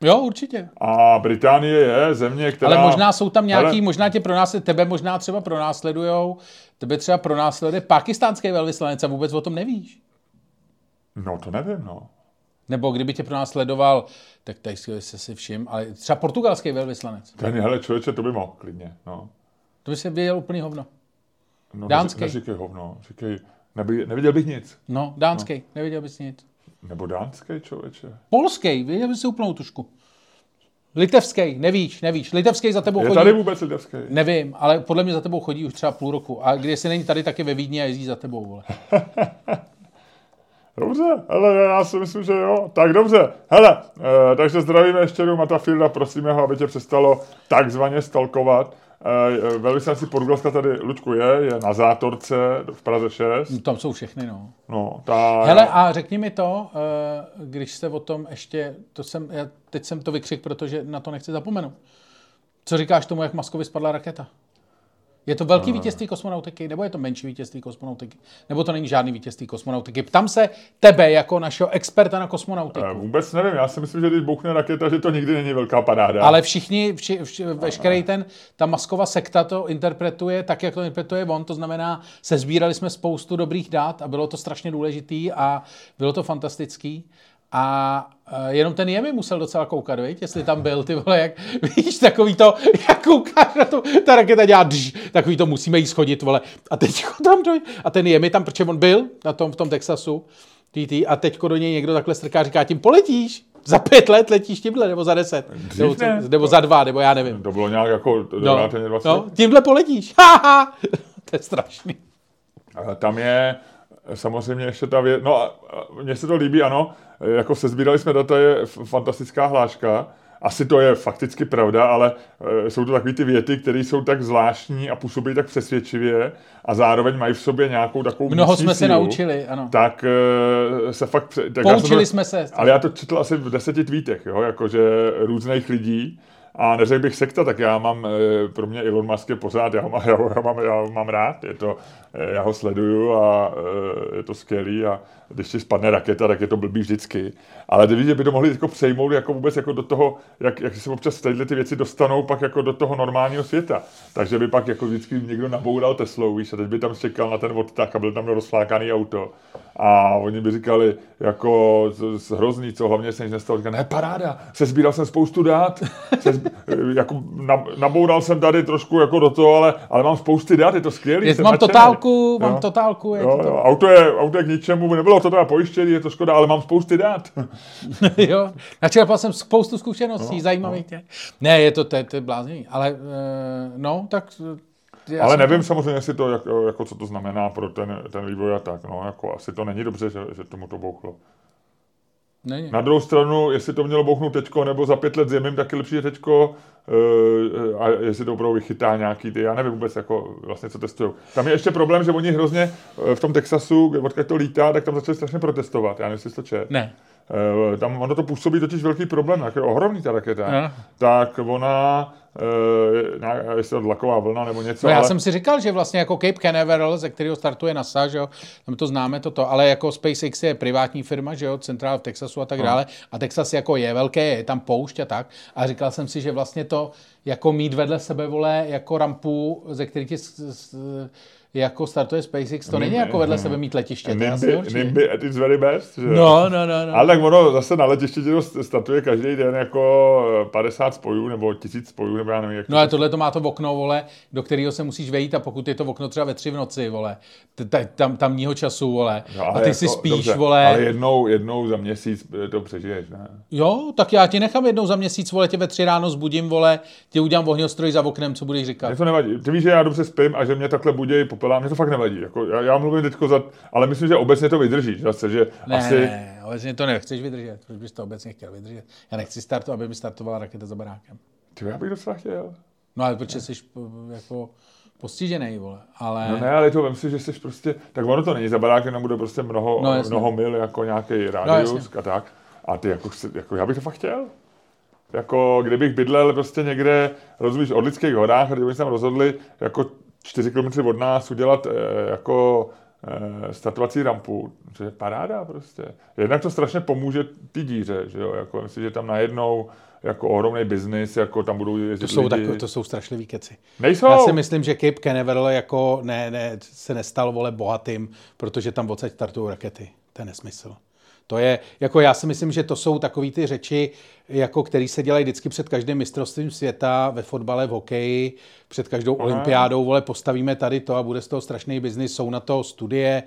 Jo, určitě. A Británie je země, která... Ale možná jsou tam nějaký, Ale... možná tě pronásledují, tebe možná třeba pronásledujou, tebe třeba pronásleduje pakistánský velvyslanec a vůbec o tom nevíš. No, to nevím, no. Nebo kdyby tě pro nás sledoval, tak tady si si všim, ale třeba portugalský velvyslanec. Ten, hele, člověče, to by mohl klidně, no. To by se věděl úplný hovno. No, dánský. Neříkej hovno, říkej, neby, neviděl bych nic. No, dánský, no. neviděl bys nic. Nebo dánský člověče. Polský, viděl bys si úplnou tušku. Litevský, nevíš, nevíš. Litevský za tebou je chodí. Je tady vůbec litevský? Nevím, ale podle mě za tebou chodí už třeba půl roku. A když si není tady, tak je ve Vídni a jezdí za tebou. Vole. [LAUGHS] Dobře, hele, já si myslím, že jo. Tak dobře, hele, e, takže zdravíme ještě jednou Matafielda, prosíme ho, aby tě přestalo takzvaně stalkovat. E, velvyslanci Portugalska tady, Lučku, je, je na zátorce v Praze 6. No, tam jsou všechny, no. No, ta... Hele, a řekni mi to, e, když jste o tom ještě, to jsem, já teď jsem to vykřik, protože na to nechci zapomenout. Co říkáš tomu, jak Maskovi spadla raketa? Je to velký vítězství kosmonautiky, nebo je to menší vítězství kosmonautiky? Nebo to není žádný vítězství kosmonautiky? Ptám se tebe jako našeho experta na kosmonautiku. Eh, Vůbec nevím, já si myslím, že když bouchne raketa, že to nikdy není velká paráda. Ale všichni, vši, vši, veškerý ten, ta masková sekta to interpretuje tak, jak to interpretuje on, to znamená, se sbírali jsme spoustu dobrých dát a bylo to strašně důležitý a bylo to fantastický. A uh, jenom ten Jemi musel docela koukat, viď? jestli tam byl, ty vole, jak, [LAUGHS] víš, takový to, jak koukáš na to, ta raketa dělá dž, takový to musíme jí schodit, vole. A teď tam doj, a ten Jemi tam, protože on byl na tom, v tom Texasu, TT, a teďko do něj někdo takhle strká, říká, tím poletíš, za pět let letíš tímhle, nebo za deset, nebo, ne. nebo za dva, nebo já nevím. To bylo nějak jako No, 20. no, tímhle poletíš, haha, [LAUGHS] to je strašný. A Tam je samozřejmě ještě ta věc, no a a mně se to líbí, ano, jako sezbírali jsme data, je fantastická hláška, asi to je fakticky pravda, ale e, jsou to takové ty věty, které jsou tak zvláštní a působí tak přesvědčivě a zároveň mají v sobě nějakou takovou Mnoho jsme se sílu, naučili, ano. Tak e, se fakt... Tak Poučili to- jsme se. ale já to četl asi v deseti tweetech, jo, jakože různých lidí. A neřekl bych sekta, tak já mám, eh, pro mě Elon Musk je pořád, já ho, mám, [LAUGHS] já ho, já mám, já ho mám rád, je to, eh, já ho sleduju a eh, je to skvělý a když ti spadne raketa, tak je to blbý vždycky. Ale že by to mohli jako přejmout jako vůbec jako do toho, jak, jak se občas tyhle ty věci dostanou pak jako do toho normálního světa. Takže by pak jako vždycky někdo naboural Teslou, víš, a teď by tam čekal na ten odtah a byl tam rozflákaný auto. A oni by říkali, jako hrozný, co hlavně se nic nestalo. Říkali, ne, paráda, se sbíral jsem spoustu dát, se jako na, naboural jsem tady trošku jako do toho, ale, ale mám spousty dát, je to skvělý. Mám nadšený." Totálku, mám Jo. totálku. Je Jo, to jo, auto, je, auto je k ničemu, nebylo to teda pojištění, je to škoda, ale mám spousty dát. [LAUGHS] jo, načerpal jsem spoustu zkušeností, no, zajímavých. No. Ne, je to, to, to je blázní, ale uh, no, tak... eh, já ale nevím samozřejmě, jestli to, jako, jako, co to znamená pro ten, ten vývoj a tak. No, jako, asi to není dobře, že, že tomu to bouchlo. Není. Na druhou stranu, jestli to mělo bouchnout teďko, nebo za pět let zjemím, tak je lepší, že teďko, uh, a jestli to opravdu vychytá nějaký ty, já nevím vůbec, jako vlastně, co testují. Tam je ještě problém, že oni hrozně eh, v tom Texasu, odkud to lítá, tak tam začali strašně protestovat. Já nevím, jestli to čet. Ne. Eh, Tam ono to působí totiž velký problém, jak je ohromný ta raketa. Ano. Tak ona, uh, nějak, jestli dlaková vlna nebo něco, No já ale... jsem si říkal, že vlastně jako Cape Canaveral, ze kterého startuje NASA, že jo, tam to známe toto, ale jako SpaceX je privátní firma, že jo, centrál v Texasu a tak dále, a Texas jako je velké, je tam poušť a tak, a říkal jsem si, že vlastně to jako mít vedle sebe, vole, jako rampu, ze který ti jako startuje SpaceX, to není jako vedle sebe mít letiště, to je asi Nimby, at its very best. Že? No, no, no, no. Ale tak ono zase na letišti startuje každý den jako eh, 50 spojů nebo 1000 spojů, nebo já nevím, jak No ale tohle to má to okno, vole, do kterého se musíš vejít a pokud je to okno třeba ve tři v noci, vole, tam, tamního času, vole, No, a ty si spíš, vole, Ale jednou, jednou za měsíc eh, to přežiješ, ne? Jo, tak já ti nechám jednou za měsíc, vole, tě ve tři ráno zbudím, vole, ti udělám ohňostroj za oknem, co budeš říkat. To nevadí. Ty víš, že já dobře spím a že mě takhle budí popelá, mě to fakt nevadí. Jako, já, já mluvím teďko za, ale myslím, že obecně to vydrží. Zase, že Ne, asi, ne, obecně to nechceš vydržet, proč bys to obecně chtěl vydržet. Já nechci startovat, aby mi startovala raketa za barákem. ty, já bych docela chtěl. No ale protože jsi jako postižený, vole, ale... No ne, ale to vem si, že jsi prostě, tak ono to není za barákem, tam bude prostě mnoho, No, no, jasně. mnoho mil jako nějaký jasně. rádius a tak. A ty jako, jako, já bych to fakt chtěl. Jako, kdybych bydlel prostě někde, rozumíš, od lidských horách, a kdyby se tam rozhodli jako 4 km od nás udělat eh, jako eh, startovací rampu, to je paráda prostě. Jednak to strašně pomůže ty díře, že jo, jako myslím, že tam najednou jako ohromný biznis, jako tam budou jezdit To jsou, lidi. tak, to jsou strašlivý keci. Nejsou! Já si myslím, že Cape Canaveral jako ne, ne, se nestal vole bohatým, protože tam odsaď startují rakety. To je nesmysl. To je, jako já si myslím, že to jsou takové ty řeči, jako který se dělají vždycky před každým mistrovstvím světa, ve fotbale, v hokeji, před každou olympiádou, vole, postavíme tady to a bude z toho strašný biznis, jsou na to studie,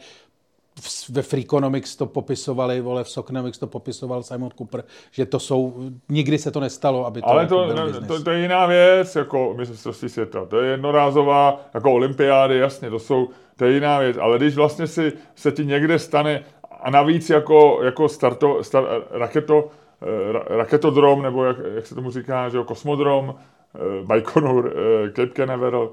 ve Freakonomics to popisovali, vole, v Sokonomics to popisoval Simon Cooper, že to jsou, nikdy se to nestalo, aby to, Ale jako to, byl ne, to, to, je jiná věc, jako mistrovství světa. To je jednorázová, jako olympiády, jasně, to jsou, to je jiná věc. Ale když vlastně si, se ti někde stane, a navíc jako, jako starto, star, raketo, eh, ra- raketodrom, nebo jak, jak se tomu říká, že jo, kosmodrom, eh, Baikonur, eh, Cape Canaveral,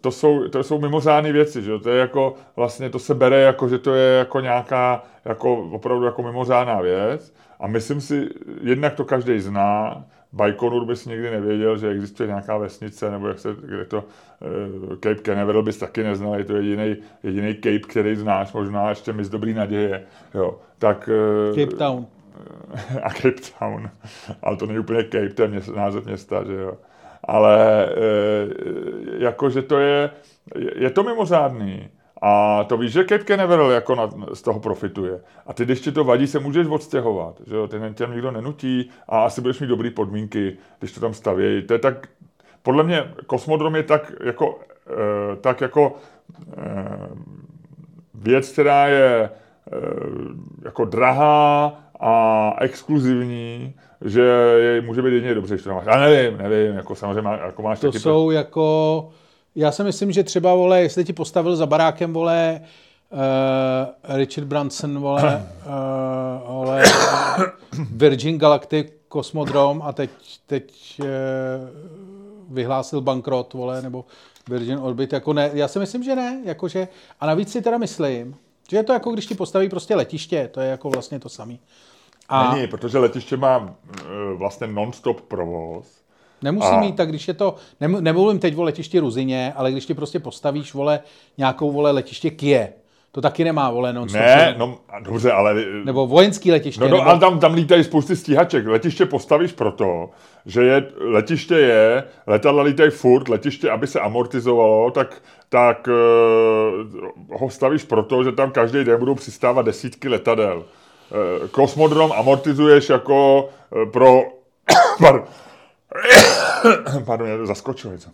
to jsou, to jsou mimořádné věci, že jo? to je jako, vlastně to se bere jako, že to je jako nějaká, jako opravdu jako mimořádná věc a myslím si, jednak to každý zná, Baikonur bys nikdy nevěděl, že existuje nějaká vesnice, nebo jak se, kde to uh, Cape Canaveral bys taky neznal, je to jediný, jediný Cape, který znáš, možná ještě mis dobrý naděje, jo. Tak, uh, Cape Town. [LAUGHS] A Cape Town. Ale to není úplně Cape, to je měst, název města, že jo. Ale uh, jako, že to je, je to mimořádný. A to víš, že Cape Canaveral jako na, z toho profituje. A ty, když ti to vadí, se můžeš odstěhovat. Že jo? Ty tě nikdo nenutí a asi budeš mít dobré podmínky, když to tam stavějí. To je tak, podle mě kosmodrom je tak jako, eh, tak jako eh, věc, která je eh, jako drahá a exkluzivní, že je, může být jedině dobře, když to máš. Já nevím, nevím, jako samozřejmě jako máš To taky jsou jako já si myslím, že třeba, vole, jestli ti postavil za barákem, vole, uh, Richard Branson, vole, uh, [CLEARS THROAT] vole Virgin Galactic Cosmodrome a teď, teď uh, vyhlásil bankrot, vole, nebo Virgin Orbit, jako ne, já si myslím, že ne, jakože, a navíc si teda myslím, že je to jako když ti postaví prostě letiště, to je jako vlastně to samé. A... Není, protože letiště má vlastně non-stop provoz Nemusí a... mít tak, když je to, nemluvím teď o letišti Ruzině, ale když ti prostě postavíš, vole, nějakou, vole, letiště Kie, to taky nemá, vole, non Ne, no, dobře, ale... Nebo vojenský letiště. No, no nebo... ale tam, tam lítají spousty stíhaček. Letiště postavíš proto, že je, letiště je, letadla lítají furt, letiště, aby se amortizovalo, tak, tak uh, ho stavíš proto, že tam každý den budou přistávat desítky letadel. Uh, kosmodrom amortizuješ jako uh, pro... [COUGHS] [COUGHS] Pardon, mě zaskočilo něco.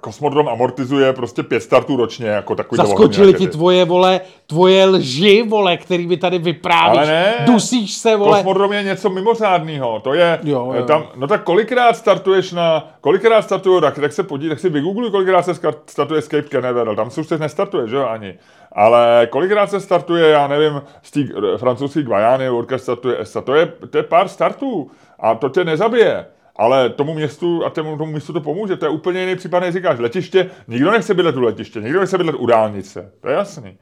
Kosmodrom amortizuje prostě pět startů ročně, jako takový Zaskočili ti tvoje, vole, tvoje lži, vole, který by tady vyprávíš. Ale ne, dusíš se, vole. Kosmodrom je něco mimořádného. To je, jo, jo. tam, no tak kolikrát startuješ na, kolikrát startují raky, tak se podívej, tak si vygoogluj, kolikrát se startuje Escape Canaveral, tam se už teď nestartuje, že jo, ani. Ale kolikrát se startuje, já nevím, z té francouzské Guajány, startuje ESA, to je, to je pár startů a to tě nezabije. Ale tomu městu a tomu, tomu městu to pomůže. To je úplně jiný případ, než říkáš. Letiště, nikdo nechce bydlet u letiště, nikdo nechce bydlet u dálnice. To je jasný.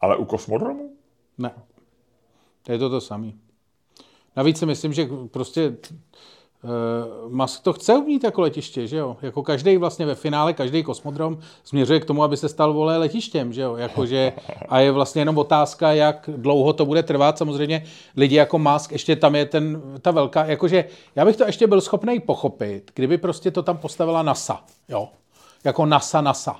Ale u kosmodromu? Ne. Je to to samé. Navíc si myslím, že prostě Musk to chce mít jako letiště, že jo? Jako každý vlastně ve finále, každý kosmodrom směřuje k tomu, aby se stal vole letištěm, že jo? Jakože, a je vlastně jenom otázka, jak dlouho to bude trvat. Samozřejmě lidi jako Musk, ještě tam je ten, ta velká, jakože já bych to ještě byl schopný pochopit, kdyby prostě to tam postavila NASA, jo? Jako NASA, NASA.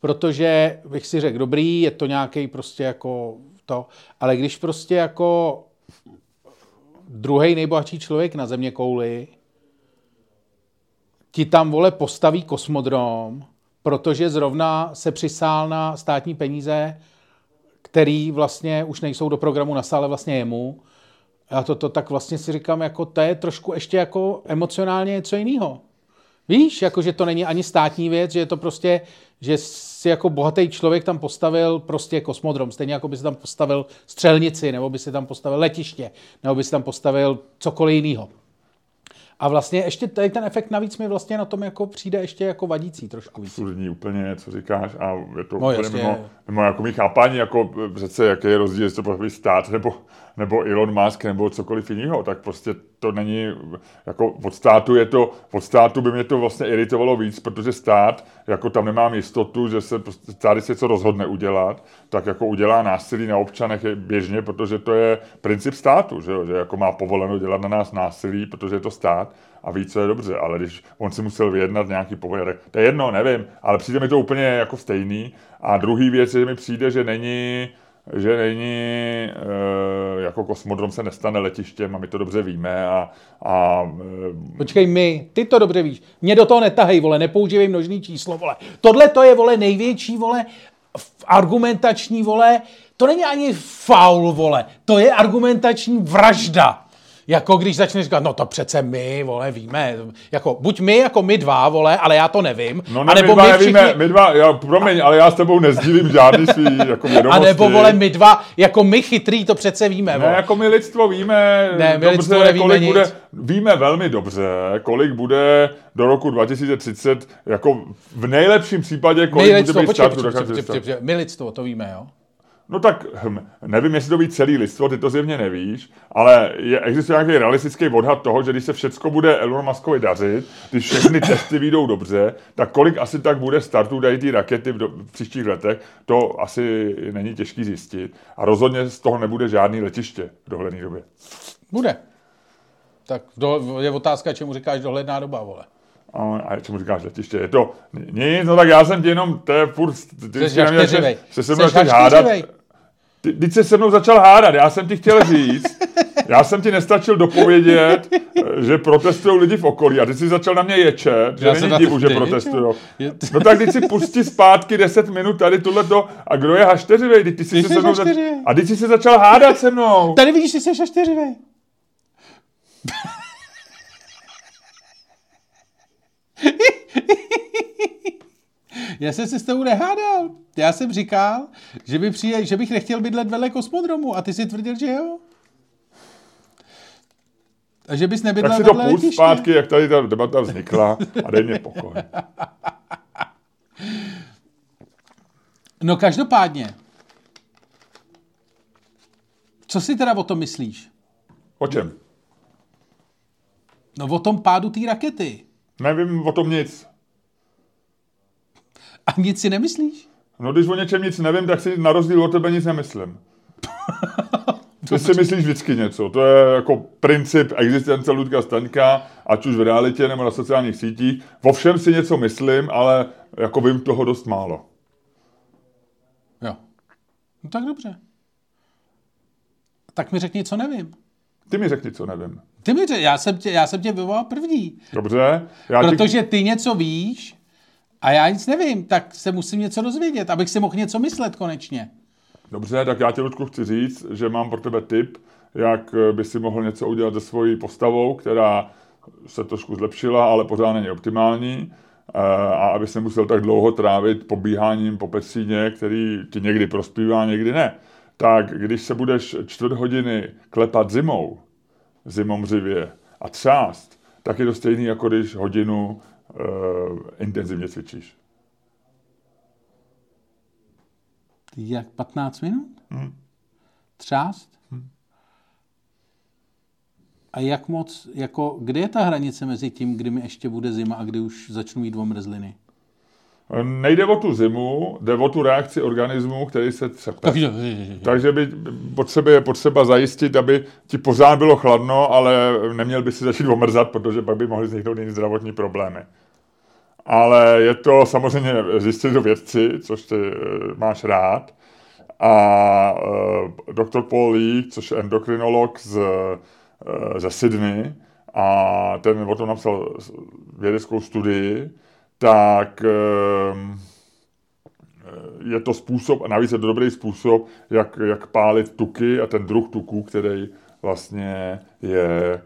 Protože bych si řekl, dobrý, je to nějaký prostě jako to, ale když prostě jako druhý nejbohatší člověk na země kouli ti tam, vole, postaví kosmodrom, protože zrovna se přisál na státní peníze, který vlastně už nejsou do programu na sále vlastně jemu. A to, to tak vlastně si říkám, jako to je trošku ještě jako emocionálně něco jiného. Víš, jako že to není ani státní věc, že je to prostě, že si jako bohatý člověk tam postavil prostě kosmodrom, stejně jako by si tam postavil střelnici, nebo by si tam postavil letiště, nebo by si tam postavil cokoliv jiného. A vlastně ještě tady ten efekt navíc mi vlastně na tom jako přijde ještě jako vadící trošku víc. Absurdní úplně, co říkáš, a je to no, úplně mimo, mimo jako mý chápání, jako přece jaký je rozdíl, jestli to stát, nebo, nebo Elon Musk, nebo cokoliv jiného, tak prostě to není, jako od státu je to, od státu by mě to vlastně iritovalo víc, protože stát, jako tam nemám jistotu, že se prostě stát, se co rozhodne udělat, tak jako udělá násilí na občanech běžně, protože to je princip státu, že, jo? že jako má povoleno dělat na nás násilí, protože je to stát a ví, co je dobře, ale když on si musel vyjednat nějaký povolení, to je jedno, nevím, ale přijde mi to úplně jako stejný. A druhý věc, že mi přijde, že není, že není, e, jako kosmodrom se nestane letištěm a my to dobře víme a... a e, Počkej, my, ty to dobře víš. Mě do toho netahej, vole, nepoužívej množný číslo, vole. Tohle to je, vole, největší, vole, argumentační, vole, to není ani faul, vole, to je argumentační vražda. Jako když začneš říkat, no to přece my, vole, víme, jako buď my, jako my dva, vole, ale já to nevím. No ne, anebo my, dva my všichni... nevíme, my dva, já, promiň, ale já s tebou nezdílím žádný svý, [LAUGHS] jako vědomosti. A nebo, vole, my dva, jako my chytrý, to přece víme, vole. Ne, jako my lidstvo víme ne, my dobře, lidstvo nevíme kolik nic. bude, víme velmi dobře, kolik bude do roku 2030, jako v nejlepším případě, kolik my lidstvo, bude být počkej, počkej, počkej, počkej, My lidstvo, to víme, jo? No tak hm, nevím, jestli to být celý lidstvo, ty to zjevně nevíš, ale je, existuje nějaký realistický odhad toho, že když se všechno bude Elon Muskovi dařit, když všechny testy vyjdou dobře, tak kolik asi tak bude startů dají ty rakety v, do, v příštích letech, to asi není těžký zjistit. A rozhodně z toho nebude žádný letiště v dohledné době. Bude. Tak do, je otázka, čemu říkáš dohledná doba, vole. A, a čemu říkáš letiště? Je to nic, no tak já jsem ti jenom, to je furt, ty Jsi. Ty, ty jsi se mnou začal hádat, já jsem ti chtěl říct, [LAUGHS] já jsem ti nestačil dopovědět, že protestují lidi v okolí a ty jsi začal na mě ječet, že já není divu, že protestují. No tak když si pustí zpátky 10 minut tady tohleto a kdo je hašteřivej, ty, ty jsi se mnou zač... a ty jsi se začal hádat se mnou. Tady vidíš, že jsi hašteřivej. [LAUGHS] Já jsem se s tebou nehádal. Já jsem říkal, že, by přijel, že bych nechtěl bydlet vedle kosmodromu a ty si tvrdil, že jo? A že bys nebydlel Tak si to půjď zpátky, jak tady ta debata vznikla a dej mě pokoj. [LAUGHS] No každopádně. Co si teda o tom myslíš? O čem? No o tom pádu té rakety. Nevím o tom nic. A nic si nemyslíš? No když o něčem nic nevím, tak si na rozdíl od tebe nic nemyslím. [LAUGHS] Ty si myslíš vždycky něco. To je jako princip existence Ludka Staňka, ať už v realitě nebo na sociálních sítích. Vo všem si něco myslím, ale jako vím toho dost málo. Jo. No tak dobře. Tak mi řekni, co nevím. Ty mi řekni, co nevím. Ty mi řekni, já jsem tě, já jsem tě vyvolal první. Dobře. Já Protože ty něco víš a já nic nevím, tak se musím něco dozvědět, abych si mohl něco myslet konečně. Dobře, tak já ti, Ludku, chci říct, že mám pro tebe tip, jak by si mohl něco udělat se svojí postavou, která se trošku zlepšila, ale pořád není optimální eh, a aby se musel tak dlouho trávit pobíháním po pecíně, který ti někdy prospívá, někdy ne. Tak když se budeš čtvrt hodiny klepat zimou, zimomřivě a třást, tak je to stejný, jako když hodinu intenzivně cvičíš. Jak 15 minut? Hmm. Třást? Hmm. A jak moc, jako, kde je ta hranice mezi tím, kdy mi ještě bude zima a kdy už začnu jít omrzliny? Nejde o tu zimu, jde o tu reakci organismu, který se třepe. Takže by potřeba, je potřeba zajistit, aby ti pořád bylo chladno, ale neměl by si začít omrzat, protože pak by mohly vzniknout jiné zdravotní problémy. Ale je to samozřejmě zjistit do vědci, což ty eh, máš rád. A uh, doktor Paul Lee, což je endokrinolog z, uh, ze Sydney, a ten o tom napsal vědeckou studii, tak ehm, je to způsob, a navíc je to dobrý způsob, jak, jak pálit tuky a ten druh tuků, který vlastně je,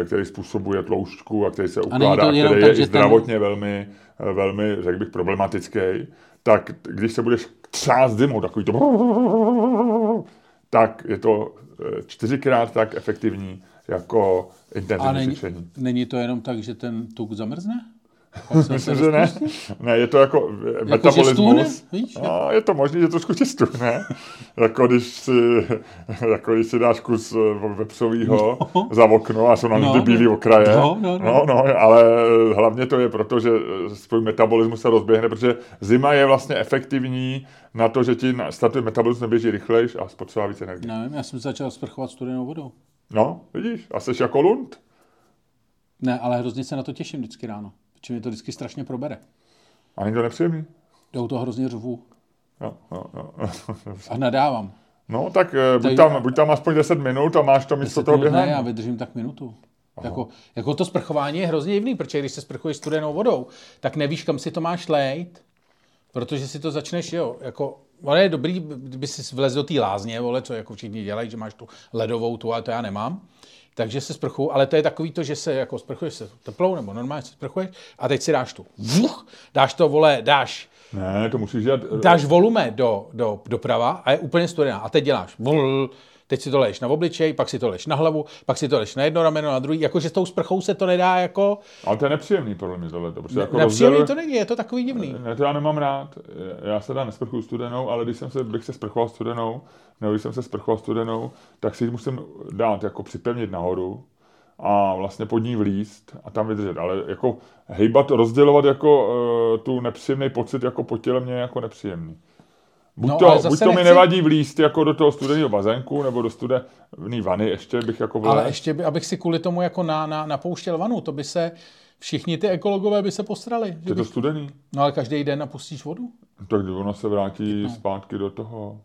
eh, který způsobuje tloušťku a který se ukládá, a který je tak, zdravotně ten... velmi, velmi, řekl bych, problematický, tak když se budeš třást zimou, takový to [LAUGHS] tak je to eh, čtyřikrát tak efektivní jako intenzivní není, cvičení. Není to jenom tak, že ten tuk zamrzne? Myslím, že ne. Ne, je to jako, jako metabolismus. No, je to možné, že trošku tě stuhne. jako, když si, [LAUGHS] jako když si dáš kus eh, vepřovýho no. za okno a jsou na no, bílý okraje. No, no, no. no, no, ale hlavně to je proto, že svůj metabolismus se rozběhne, protože zima je vlastně efektivní na to, že ti startuje metabolismus neběží rychlejš a spotřebuje více energie. Nevím, já jsem začal sprchovat studenou vodou. No, vidíš, a jsi jako lund. Ne, ale hrozně se na to těším vždycky ráno. Protože mě to vždycky strašně probere. A není to nepříjemný? Já to hrozně řvu. Jo, jo, jo. a nadávám. No, tak eh, buď tam, buď tam aspoň 10 minut a máš to místo toho během. Ne, já vydržím tak minutu. Jako, jako to sprchování je hrozně divný, protože když se sprchuješ studenou vodou, tak nevíš, kam si to máš lejt, protože si to začneš, jo, jako, ale je dobrý, kdyby si vlez do té lázně, vole, co jako všichni dělají, že máš tu ledovou tu, ale to já nemám takže se sprchuju, ale to je takový to, že se jako sprchuješ se teplou nebo normálně se sprchuješ a teď si dáš tu, vuch, dáš to, vole, dáš ne, to musíš dělat. Dáš volume do, do, doprava a je úplně studená. A teď děláš, vl, Teď si to leješ na obličej, pak si to leješ na hlavu, pak si to leješ na jedno rameno, na druhý. Jakože s tou sprchou se to nedá jako... Ale to je nepříjemný podle mě tohle. Protože jako Nepříjemný to není, je to takový divný. Ne, to já nemám rád. Já se dá nesprchuju studenou, ale když jsem se, bych se sprchoval studenou, nebo když jsem se sprchoval studenou, tak si ji musím dát jako připevnit nahoru a vlastně pod ní vlíst a tam vydržet. Ale jako hejbat, rozdělovat jako uh, tu nepříjemný pocit jako po těle mě je jako nepříjemný. Buď, No, to, buď to mi nechci- nevadí vlíst jako do toho studeného bazénku, nebo do studené vany, ještě bych jako vlez. Ale ještě, by, abych si kvůli tomu jako na, na, napouštěl vanu, to by se, všichni ty ekologové by se postrali. Že Je to bych, studený? no ale každý den napustíš vodu. Tak ono se vrátí zpátky do toho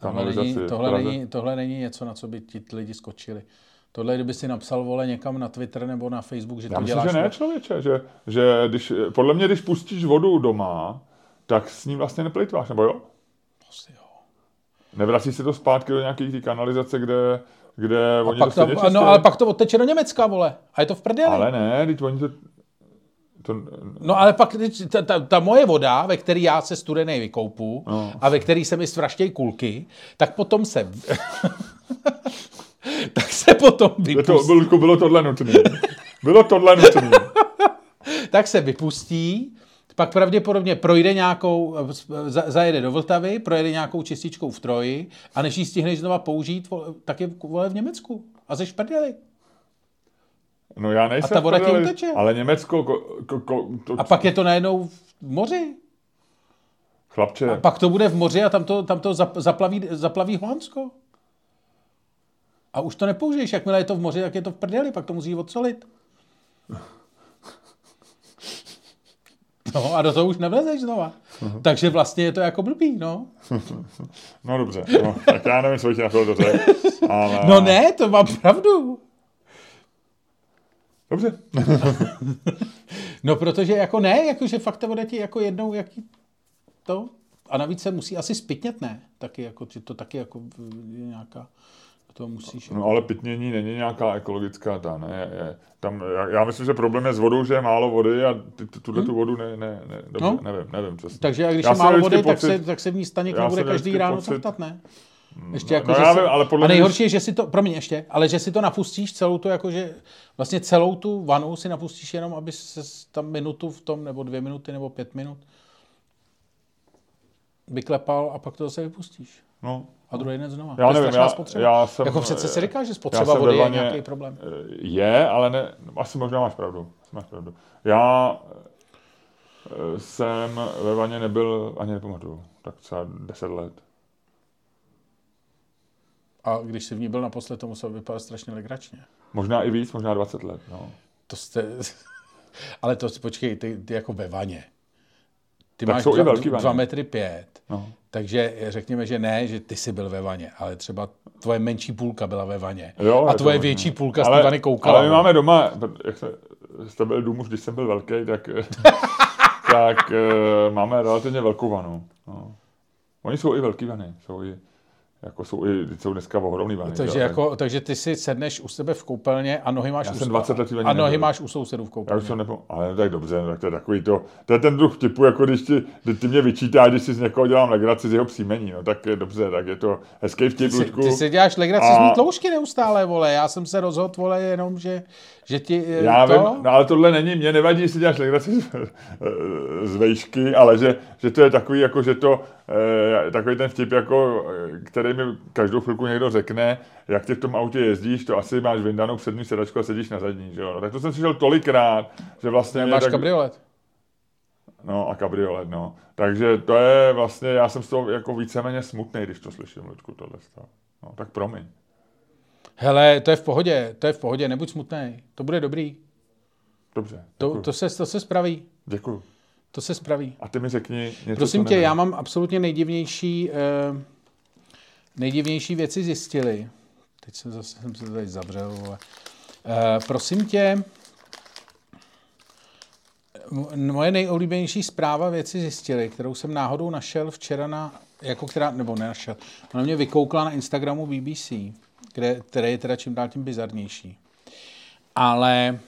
Tohle není, tohle, není, tohle není něco, na co by ti lidi skočili. Tohle, kdyby si napsal, vole, někam na Twitter nebo na Facebook, že Já to myslím, děláš... že ne, člověče, že, že když, podle mě, když pustíš vodu doma, tak s ní vlastně neplitváš, nebo jo? Prostě jo. Nevrací se to zpátky do nějaké té kanalizace, kde, kde A oni pak to, to stejně no, ale pak to odteče do Německa, vole. A je to v prdeli. ale ne, teď oni to... to No ale pak ta, ta, ta moje voda, ve které já se studenej vykoupu No. a ve který se mi svraštějí kulky, tak potom se... [LAUGHS] tak se potom to, vypustí. bylo, bylo tohle nutné. Bylo tohle nutné. [LAUGHS] tak se vypustí, pak pravděpodobně projde nějakou, za- zajede do Vltavy, projede nějakou čističkou v Troji a než ji stihneš znova použít, tak je vole v Německu. A ze šprdeli. No já nejsem A ta voda v ti prdeli, uteče. Ale Německo, ko, ko, ko, to, A pak je to najednou v moři. chlapče, A pak to bude v moři a tam to, tam to zap- zaplaví, zaplaví Holandsko. A už to nepoužiješ. Jakmile je to v moři, tak je to v prdeli, pak to musí odsolit. No a do toho už nevlezeš znova. Takže vlastně je to jako blbý, no. no dobře, no, tak já nevím, co bych ti na to řekl, ale... No ne, to mám pravdu. Dobře, [LAUGHS] No protože jako ne, jakože fakt ta voda ti jako jednou, jaký to. A navíc se musí asi spytnět, ne? Taky jako, že to taky jako je nějaká, to musíš. No ale pitnění není nějaká ekologická ta, ne, je, tam, já, já myslím, že problém je s vodou, že je málo vody a ty, ty, tuhle tu vodu ne, ne, ne dobře, No. nevím, nevím přesně. Takže a když Já je málo vody, vždycky tak, se, pocit- tak se v ní nebude jsem měl každý ráno pocit- ne? Ještě jako, no že já si, vím, ale podle a nejhorší je, že si to, promiň ještě, ale že si to napustíš celou tu, jakože vlastně celou tu vanu si napustíš jenom, aby se tam minutu v tom, nebo dvě minuty, nebo pět minut vyklepal a pak to zase vypustíš. No, A druhý den znova. Já to nevím, já- spotřeba. já jsem- jako přece si říká, že já spotřeba vody je nějaký problém. je, ale ne, asi možná máš pravdu, asi máš pravdu. Já eh, jsem ve vaně nebyl, ani nepamatuju, tak třeba 10 let. A když jsi v ní byl naposled, to muselo vypadat strašně legračně. Možná i víc, možná 20 let, no. To jste... [LAUGHS] Ale to, počkej, ty, ty jako ve vaně. Ty Tak máš jsou i dva, velký vaně. dva metry pět. no. Takže řekněme, že ne, že ty jsi byl ve vaně, ale třeba tvoje menší půlka byla ve vaně. Jo, a je to tvoje větší půlka z té vany koukala. Ale my máme doma, jak jste byli dům už, když jsem byl velký, tak, [LAUGHS] tak eh, máme relativně velkou vanu. No. Oni jsou i velký vany, jsou i, jako jsou i, jsou dneska ohromný vany. takže, jako, takže ty si sedneš u sebe v koupelně a nohy máš, Já u, jsem 20 let a nohy máš u sousedů v Já koupelně. už jsem nepo... Ale tak dobře, no, tak to je takový to, to je ten druh vtipu, jako když ti, když ty mě vyčítáš, když si z někoho dělám legraci z jeho příjmení, no tak je dobře, tak je to hezký vtip, Ty, Luďku. ty si děláš legraci A- z mý tloušky neustále, vole. Já jsem se rozhodl, vole, jenom, že, že ti eh, Já to... vím, no ale tohle není, mě nevadí, jestli děláš legraci z, z vejšky, ale že, že to je takový, jako že to, eh, takový ten vtip, jako, eh, který mi každou chvilku někdo řekne, jak ty v tom autě jezdíš, to asi máš vyndanou přední sedačku a sedíš na zadní, že jo? No, tak to jsem slyšel tolikrát, že vlastně mě Máš tak, kabriolet. No a kabriolet, no. Takže to je vlastně, já jsem z toho jako víceméně smutný, když to slyším, Luďku, tohle. stav. No, tak promiň. Hele, to je v pohodě, to je v pohodě, nebuď smutný. To bude dobrý. Dobře, To, děkuju. to, se, to se spraví. děkuju. To se spraví. A ty mi řekni něco, Prosím tě, nevím. já mám absolutně nejdivnější, eh, nejdivnější věci zjistili. Teď jsem zase jsem se tady zavřel, vole. Eh, prosím tě, moje nejoblíbenější zpráva věci zjistili, kterou jsem náhodou našel včera na, jako která, nebo nenašel, ona mě vykoukla na Instagramu BBC, kde, který je teda čím dál tím bizarnější. Ale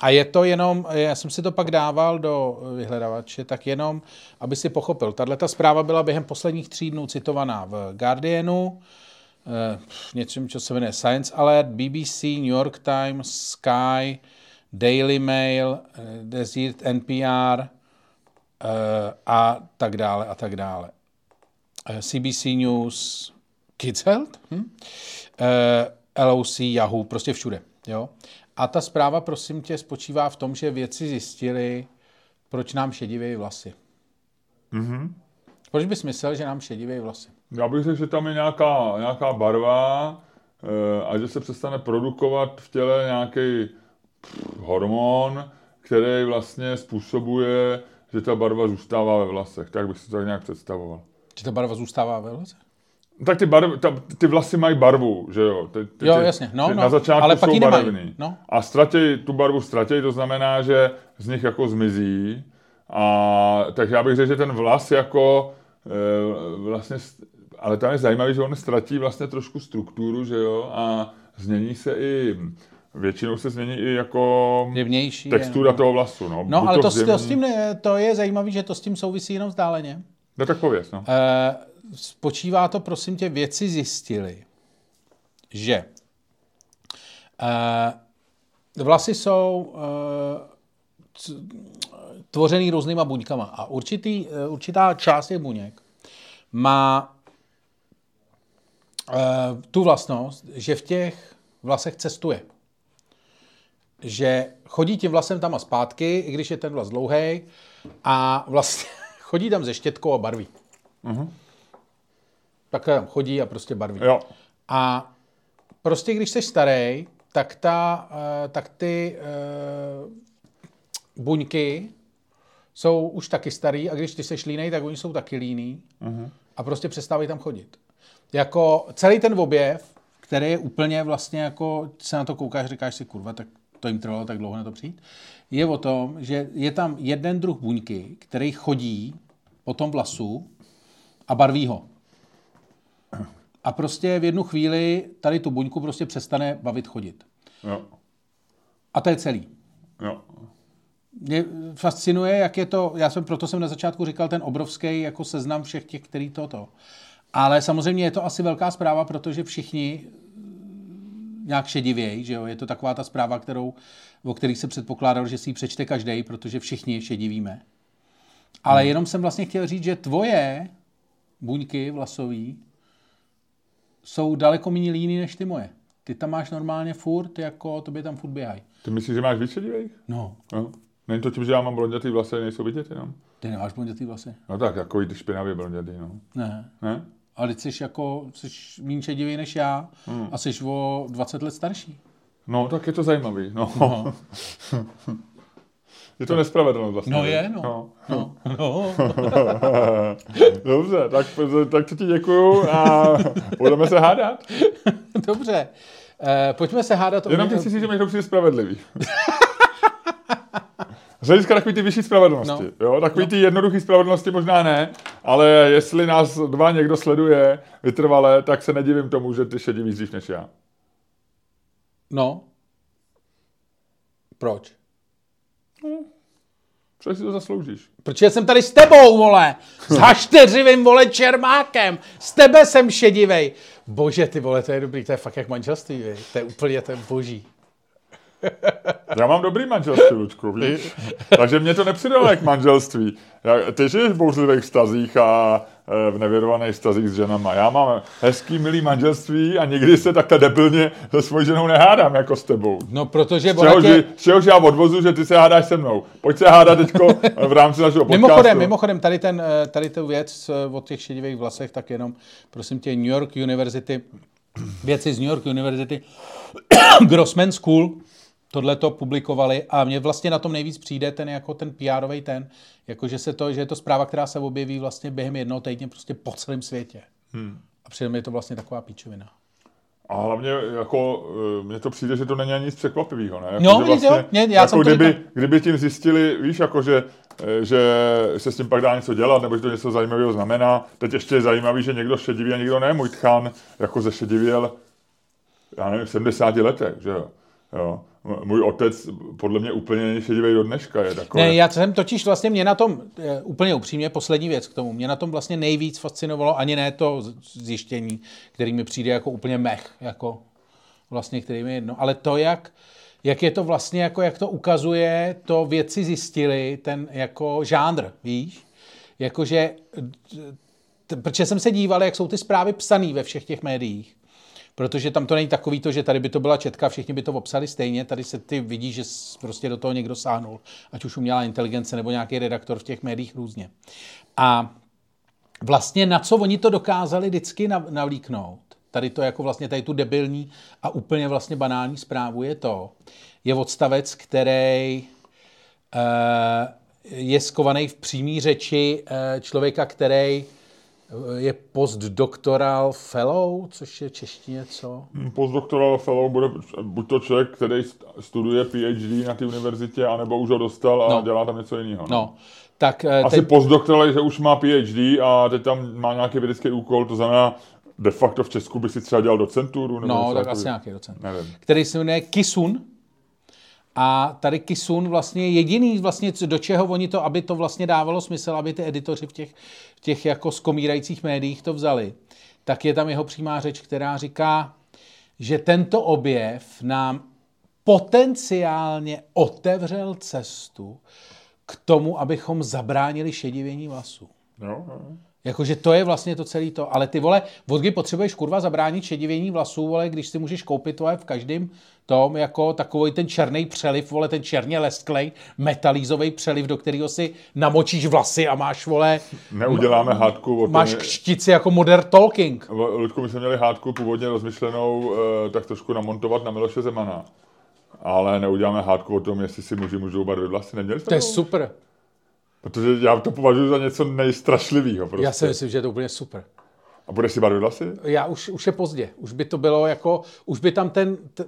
a je to jenom, já jsem si to pak dával do vyhledavače, tak jenom, aby si pochopil. Tahle ta zpráva byla během posledních tří dnů citovaná v Guardianu, něčím, co se jmenuje Science Alert, BBC, New York Times, Sky, Daily Mail, Desert, NPR a tak dále a tak dále. CBC News, Kids Health, hm? LOC, Yahoo, prostě všude. Jo? A ta zpráva, prosím tě, spočívá v tom, že vědci zjistili, proč nám šedivějí vlasy. Mm-hmm. Proč bys myslel, že nám šedivějí vlasy? Já bych řekl, že tam je nějaká, nějaká barva e, a že se přestane produkovat v těle nějaký hormon, který vlastně způsobuje, že ta barva zůstává ve vlasech. Tak bych si to tak nějak představoval. Že ta barva zůstává ve vlasech? Tak ty, barv, ta, ty vlasy mají barvu, že jo? Ty, ty, jo, jasně. No, ty no, na začátku ale pak jsou barevný. No. A ztratí, tu barvu ztratí, to znamená, že z nich jako zmizí. A tak já bych řekl, že ten vlas jako e, vlastně, ale tam je zajímavý, že on ztratí vlastně trošku strukturu, že jo? A změní se i Většinou se změní i jako Jevnější, textura je, toho vlasu. No, no ale to, to, to, s tím, to je zajímavé, že to s tím souvisí jenom vzdáleně. No tak pověz, no. E, spočívá to, prosím tě, věci zjistili, že uh, vlasy jsou uh, tvořený různýma buňkama a určitý, uh, určitá část těch buněk má uh, tu vlastnost, že v těch vlasech cestuje. Že chodí tím vlasem tam a zpátky, i když je ten vlas dlouhý, a vlastně [LAUGHS] chodí tam ze štětkou a barví. Uh-huh tak tam chodí a prostě barví. Jo. A prostě když jsi starý, tak, ta, eh, tak ty uh, buňky jsou už taky starý a když ty seš línej, tak oni jsou taky líný uh-huh. a prostě přestávají tam chodit. Jako celý ten objev, který je úplně vlastně jako, se na to koukáš, říkáš si, kurva, tak to jim trvalo tak dlouho na to přijít, je o tom, že je tam jeden druh buňky, který chodí po tom vlasu a barví ho. A prostě v jednu chvíli tady tu buňku prostě přestane bavit chodit. Jo. A to je celý. Jo. Mě fascinuje, jak je to, já jsem proto jsem na začátku říkal ten obrovský jako seznam všech těch, který toto. Ale samozřejmě je to asi velká zpráva, protože všichni nějak šedivějí, že jo? Je to taková ta zpráva, kterou, o kterých se předpokládal, že si ji přečte každý, protože všichni šedivíme. Ale hmm. jenom jsem vlastně chtěl říct, že tvoje buňky vlasový jsou daleko méně líný než ty moje. Ty tam máš normálně furt, jako tobě tam furt běhají. Ty myslíš, že máš víc šedivých? No. no. Není to tím, že já mám blondětý vlasy nejsou vidět jenom? Ty nemáš blondětý vlasy? No tak, jako jdi špinavě blondětý, no. Ne. Ne? Ale ty jsi jako, jsi méně šedivý než já hmm. a jsi o 20 let starší. No, tak je to zajímavý, no. no. [LAUGHS] Je to nespravedlnost vlastně. No je, no. no. no. no. [LAUGHS] Dobře, tak, tak to ti děkuju a budeme se hádat. Dobře. Uh, pojďme se hádat. [LAUGHS] Jenom ty si říct, že mi to přijde spravedlivý. [LAUGHS] Z hlediska takový ty vyšší spravedlnosti. No. Jo? Takový no. ty jednoduchý spravedlnosti možná ne, ale jestli nás dva někdo sleduje vytrvale, tak se nedivím tomu, že ty šedí víc dřív než já. No. Proč? No, Protože si to zasloužíš. Protože jsem tady s tebou, vole. S hašteřivým, vole, čermákem. S tebe jsem šedivej. Bože, ty vole, to je dobrý, to je fakt jak manželství, vej. To je úplně, to je boží. Já mám dobrý manželství, Lučku, víš? [LAUGHS] Takže mě to nepřidalo k manželství. Ty žiješ v bouřlivých vztazích a v nevěrovaných vztazích s ženama. Já mám hezký, milý manželství a nikdy se takhle debilně se svojí ženou nehádám jako s tebou. No, protože... Z čehož, tě... z čehož já odvozu, že ty se hádáš se mnou. Pojď se hádat teďko v rámci našeho podcastu. Mimochodem, mimochodem tady, ten, e, tady tu věc e, o těch šedivých vlasech, tak jenom, prosím tě, New York University, věci z New York University, [COUGHS] Grossman School, tohle to publikovali a mě vlastně na tom nejvíc přijde ten jako ten pr ten, jako že, se to, že je to zpráva, která se objeví vlastně během jednoho týdne prostě po celém světě. Hmm. A přitom je to vlastně taková píčovina. A hlavně jako, eh, mně to přijde, že to není ani nic překvapivého, ne? Jako, no, vlastně, jo, mě, já jako jsem kdyby, říkal. kdyby tím zjistili, víš, jako že, eh, že se s tím pak dá něco dělat, nebo že to něco zajímavého znamená. Teď ještě je zajímavý, že někdo šediví a někdo ne. Můj tchan jako zešedivěl, já nevím, v 70 letech, že jo. jo můj otec podle mě úplně šedivý do dneška. Je takový. Ne, já jsem totiž vlastně mě na tom, eh, úplně upřímně, poslední věc k tomu, mě na tom vlastně nejvíc fascinovalo, ani ne to zjištění, který mi přijde jako úplně mech, jako vlastně, který mi jedno, ale to, jak, jak je to vlastně, jako jak to ukazuje, to věci zjistili, ten jako žánr, víš? Jakože, protože jsem se díval, jak jsou ty zprávy psané ve všech těch médiích protože tam to není takový to, že tady by to byla četka, všichni by to obsali stejně, tady se ty vidí, že prostě do toho někdo sáhnul, ať už umělá inteligence nebo nějaký redaktor v těch médiích různě. A vlastně na co oni to dokázali vždycky navlíknout, tady to jako vlastně tady tu debilní a úplně vlastně banální zprávu je to, je odstavec, který uh, je skovaný v přímý řeči uh, člověka, který je postdoctoral fellow, což je češtině co? Postdoctoral fellow bude buď to člověk, který studuje PhD na té univerzitě, anebo už ho dostal a no. dělá tam něco jiného. No. no. Tak, eh, Asi teď... postdoctoral, že už má PhD a teď tam má nějaký vědecký úkol, to znamená, de facto v Česku by si třeba dělal docenturu? Nebo no, tak asi nějaký docent. Nevím. Který se jmenuje Kisun, a tady Kisun vlastně jediný, vlastně, do čeho oni to, aby to vlastně dávalo smysl, aby ty editoři v těch, v těch jako skomírajících médiích to vzali, tak je tam jeho přímá řeč, která říká, že tento objev nám potenciálně otevřel cestu k tomu, abychom zabránili šedivění vlasů. No, no. Jakože to je vlastně to celé to. Ale ty vole, od kdy potřebuješ kurva zabránit šedivění vlasů, vole, když si můžeš koupit to v každém tom jako takový ten černý přeliv, vole, ten černě lesklej, metalízový přeliv, do kterého si namočíš vlasy a máš, vole... Neuděláme hádku. O tom, máš kštici jako modern talking. Ludku, my jsme měli hádku původně rozmyšlenou eh, tak trošku namontovat na Miloše Zemana. Ale neuděláme hádku o tom, jestli si muži můžou barvit vlasy. Neměli to je super. Protože já to považuji za něco nejstrašlivého. Prostě. Já si myslím, že je to úplně super. A budeš si barvit vlasy? Já už, už je pozdě. Už by to bylo jako, už by tam ten, t,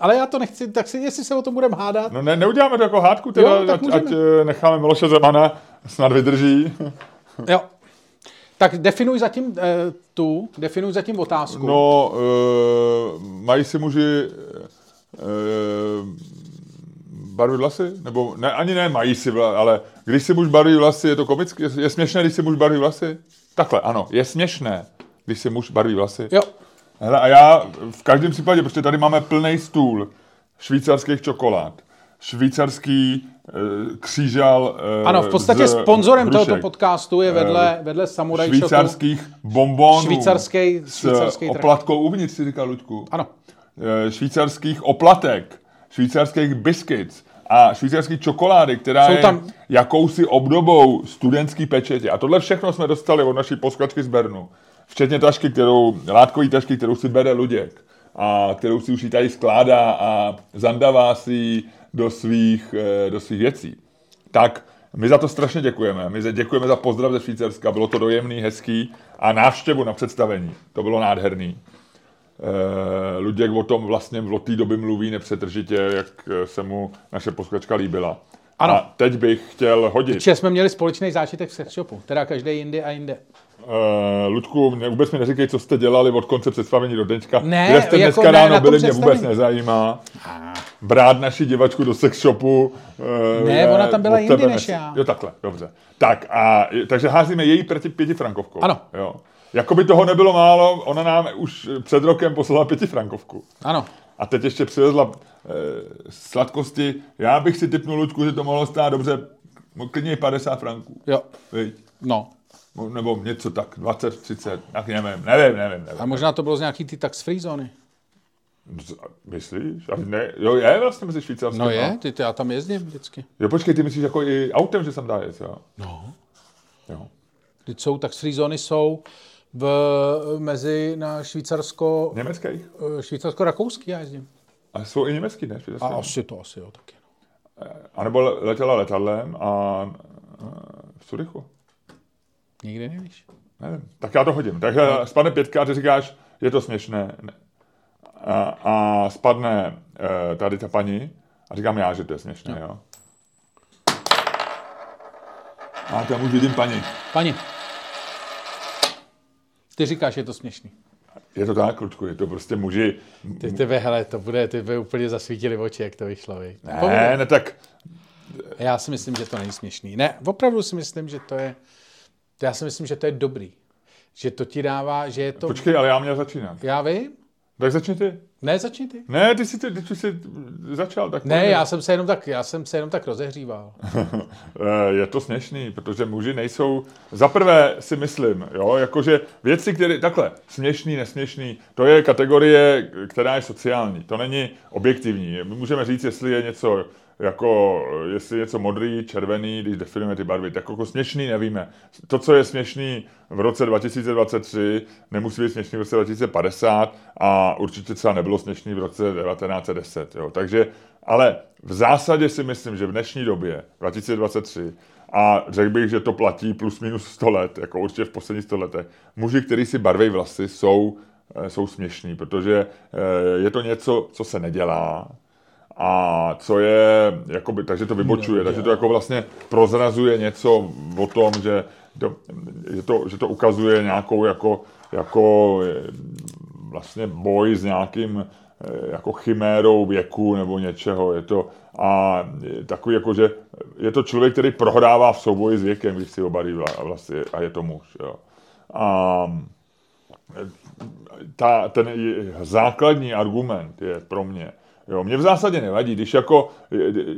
ale já to nechci, tak si, jestli se o tom budeme hádat. No ne, neuděláme to jako hádku, teda, jo, ať, ať, eh, necháme Miloše Zemana, snad vydrží. [LAUGHS] jo. Tak definuj zatím eh, tu, definuj zatím otázku. No, eh, mají si muži barvit vlasy? Nebo ne, ani ne mají si, ale když si muž barví vlasy, je to komické? Je, je směšné, když si muž barví vlasy? Takhle, ano, je směšné, když si muž barví vlasy. Jo. Hele, a já v každém případě, protože tady máme plný stůl švýcarských čokolád, švýcarský e, křížal e, Ano, v podstatě sponzorem hrušek. tohoto podcastu je vedle, vedle Samurai Švýcarských bombonů švýcarský, švýcarský s oplatkou uvnitř, si říká Luďku. Ano. E, švýcarských oplatek, švýcarských biscuits a švýcarský čokolády, která Jsou tam... je jakousi obdobou studentský pečetě. A tohle všechno jsme dostali od naší posklačky z Bernu. Včetně tašky, kterou, látkový tašky, kterou si bere Luděk a kterou si už tady skládá a zandavá si do svých, eh, do svých věcí. Tak my za to strašně děkujeme. My děkujeme za pozdrav ze Švýcarska. Bylo to dojemný, hezký a návštěvu na představení. To bylo nádherný. Eh, Luděk o tom vlastně v té doby mluví nepřetržitě, jak se mu naše posluchačka líbila. Ano. A teď bych chtěl hodit. Čiže jsme měli společný zážitek v sex shopu, teda každý jinde a jinde. Uh, Ludku, mě vůbec mi neříkej, co jste dělali od konce představení do dneška. Ne, Kde jste jako dneska ne, ráno byli, mě vůbec nezajímá. Brát naši divačku do sex shopu. Uh, ne, ona tam byla jindy než já. Jo, takhle, dobře. Tak, a, takže házíme její pěti, pětifrankovkou. Ano. Jo. Jakoby toho nebylo málo, ona nám už před rokem poslala pětifrankovku. Ano. A teď ještě přivezla eh, sladkosti. Já bych si typnul, Luďku, že to mohlo stát dobře, klidně 50 franků. Jo. Viď? No. Nebo něco tak, 20, 30, tak nevím, nevím, nevím. nevím. A možná to bylo z nějaký ty tax-free zóny. Myslíš? A ne, jo, je vlastně mezi Švýcarskem. No je, ty, ty, já tam jezdím vždycky. Jo, počkej, ty myslíš jako i autem, že jsem dá jet, jo? No. Jo. Teď jsou tax-free zóny jsou v, mezi na Švýcarsko... Německých? Eh, Švýcarsko-rakouský já jezdím. A jsou i německý, ne? A asi to, asi jo, taky. No. A nebo letěla letadlem a v Curychu. Nikdy nevíš. Nevím. Tak já to hodím. Tak no. spadne pětka a ty říkáš, je to směšné. A, a spadne tady ta paní a říkám já, že to je směšné, no. jo. A tam už vidím paní. Paní. Ty říkáš, že je to směšný. Je to tak, Ludku, je to prostě muži... Ty, ty hele, to bude, ty by úplně zasvítili oči, jak to vyšlo, vy. Ne, ne, tak... Já si myslím, že to není směšný. Ne, opravdu si myslím, že to je... Já si myslím, že to je dobrý. Že to ti dává, že je to... Počkej, ale já měl začínat. Já vím. Tak začni ty. Ne, začni ty. Ne, ty jsi, ty, ty jsi začal. Tak ne, já jsem, se jenom tak, já jsem se jenom tak rozehříval. [LAUGHS] Eh, je to směšný, protože muži nejsou... Za prvé si myslím, jo, jakože věci, které... Takhle, směšný, nesměšný, to je kategorie, která je sociální. To není objektivní. My můžeme říct, jestli je něco jako jestli je něco modrý, červený, když definujeme ty barvy, tak jako směšný nevíme. To, co je směšný v roce 2023, nemusí být směšný v roce 2050 a určitě třeba nebylo směšný v roce 1910. Jo. Takže, ale v zásadě si myslím, že v dnešní době, 2023, a řekl bych, že to platí plus minus 100 let, jako určitě v posledních 100 letech, muži, kteří si barví vlasy, jsou, eh, jsou směšní, protože eh, je to něco, co se nedělá, a co je, jakoby, takže to vybočuje, takže to jako vlastně prozrazuje něco o tom, že to, že to, že to ukazuje nějakou jako, jako vlastně boj s nějakým eh, jako chimérou věku nebo něčeho. Je to, a takový jako, že je to člověk, který prohrává v souboji s věkem, když si obalí vlasy a je to muž. Jo. A ta, ten základní argument je pro mě, Jo, mě v zásadě nevadí, když jako,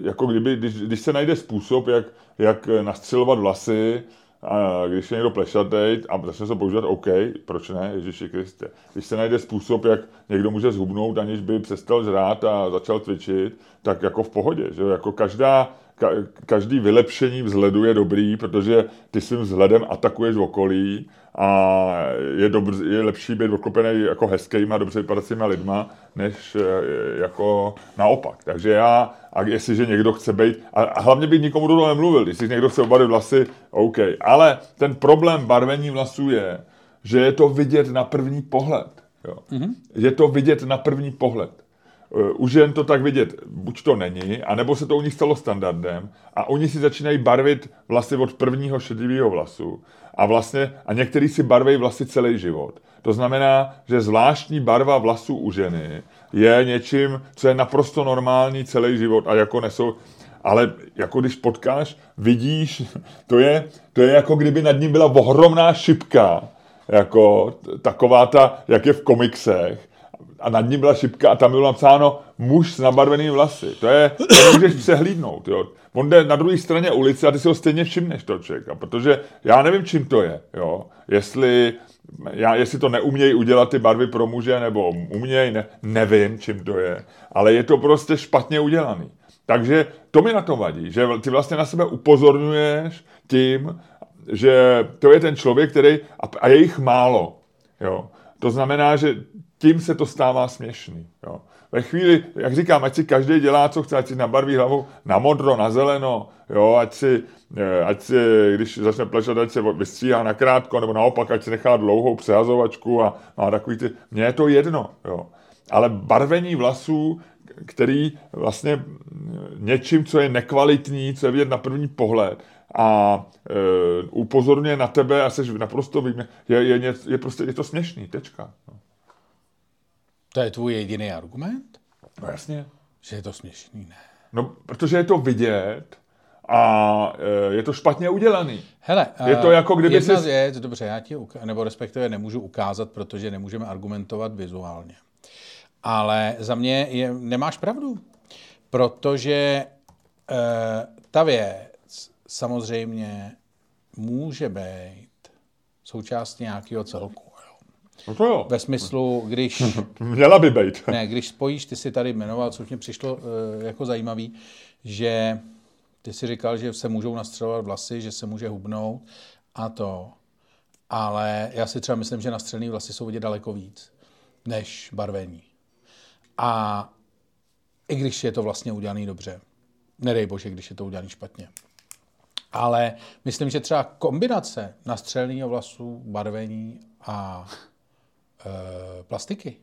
jako kdyby, když, když se najde způsob, jak, jak nastřelovat vlasy, a když je někdo plešatej a začne se používat, OK, proč ne, Ježíši Kriste. Když se najde způsob, jak někdo může zhubnout, aniž by přestal žrát a začal cvičit, tak jako v pohodě, že jo? Jako každá, ka, každý vylepšení vzhledu je dobrý, protože ty svým vzhledem atakuješ okolí a je, dobře, je lepší být oklopený jako hezkýma, dobře vypadajícíma lidma, než eh, jako naopak. Takže já, a jestliže někdo chce být, a hlavně bych nikomu do toho nemluvil, když si někdo chce obalit vlasy, OK. Ale ten problém barvení vlasů je, že je to vidět na první pohled. Jo. Mm-hmm. Je to vidět na první pohled. Eh, u žen to tak vidět buď to není, anebo se to u nich stalo standardem a oni si začínají barvit vlasy od prvního šedivého vlasu a vlastně a některý si barví vlasy celý život. To znamená, že zvláštní barva vlasů u ženy je něčím, co je naprosto normální celý život a jako nesou, ale jako když potkáš, vidíš, [LAUGHS] to je, to je jako kdyby nad ním byla ohromná šipka, jako taková ta, jak je v komiksech, a nad ním byla šipka a tam bylo napsáno muž s nabarvenými vlasy. To je, to můžeš přehlídnout, jo. On jde na druhé straně ulice a ty si ho stejně všimneš, to člověka, protože já nevím, čím to je, jo. Jestli, já, jestli to neumějí udělat ty barvy pro muže, nebo umějí, ne, nevím, čím to je, ale je to prostě špatně udělaný. Takže to mi na to vadí, že ty vlastně na sebe upozorňuješ tím, že to je ten člověk, který, a, a je jich málo, jo. To znamená, že tím se to stává směšný. Jo. Ve chvíli, jak říkám, ať si každý dělá, co chce, ať si nabarví hlavu na modro, na zeleno, jo, ať si, eh, ať si, když začne plešat, ať se vystříhá na krátko, nebo naopak, ať si nechá dlouhou přehazovačku a má takový ty, mně je to jedno, jo. Ale barvení vlasů, který vlastně něčím, co je nekvalitní, co je vidět na první pohled, a e, upozorňuje na tebe a jsi naprosto víme, je, je, je, je, prostě, je to směšný, tečka. No. To je tvůj jediný argument? No jasně. Že je to směšný, ne? No, protože je to vidět a e, je to špatně udělaný. Hele, je to jako kdyby jedna jsi... věc, dobře, já ti uka- nebo respektive nemůžu ukázat, protože nemůžeme argumentovat vizuálně. Ale za mě je, nemáš pravdu, protože e, ta věc samozřejmě může být součástí nějakého celku. No to jo. Ve smyslu, když... [LAUGHS] Měla by být. ne, když spojíš, ty si tady jmenoval, což mě přišlo uh, jako zajímavý, že ty si říkal, že se můžou nastřelovat vlasy, že se může hubnout a to. Ale já si třeba myslím, že nastřelený vlasy jsou vidět daleko víc než barvení. A i když je to vlastně udělaný dobře. Nedej bože, když je to udělaný špatně. Ale myslím, že třeba kombinace nastřeleného vlasu, barvení a plastiky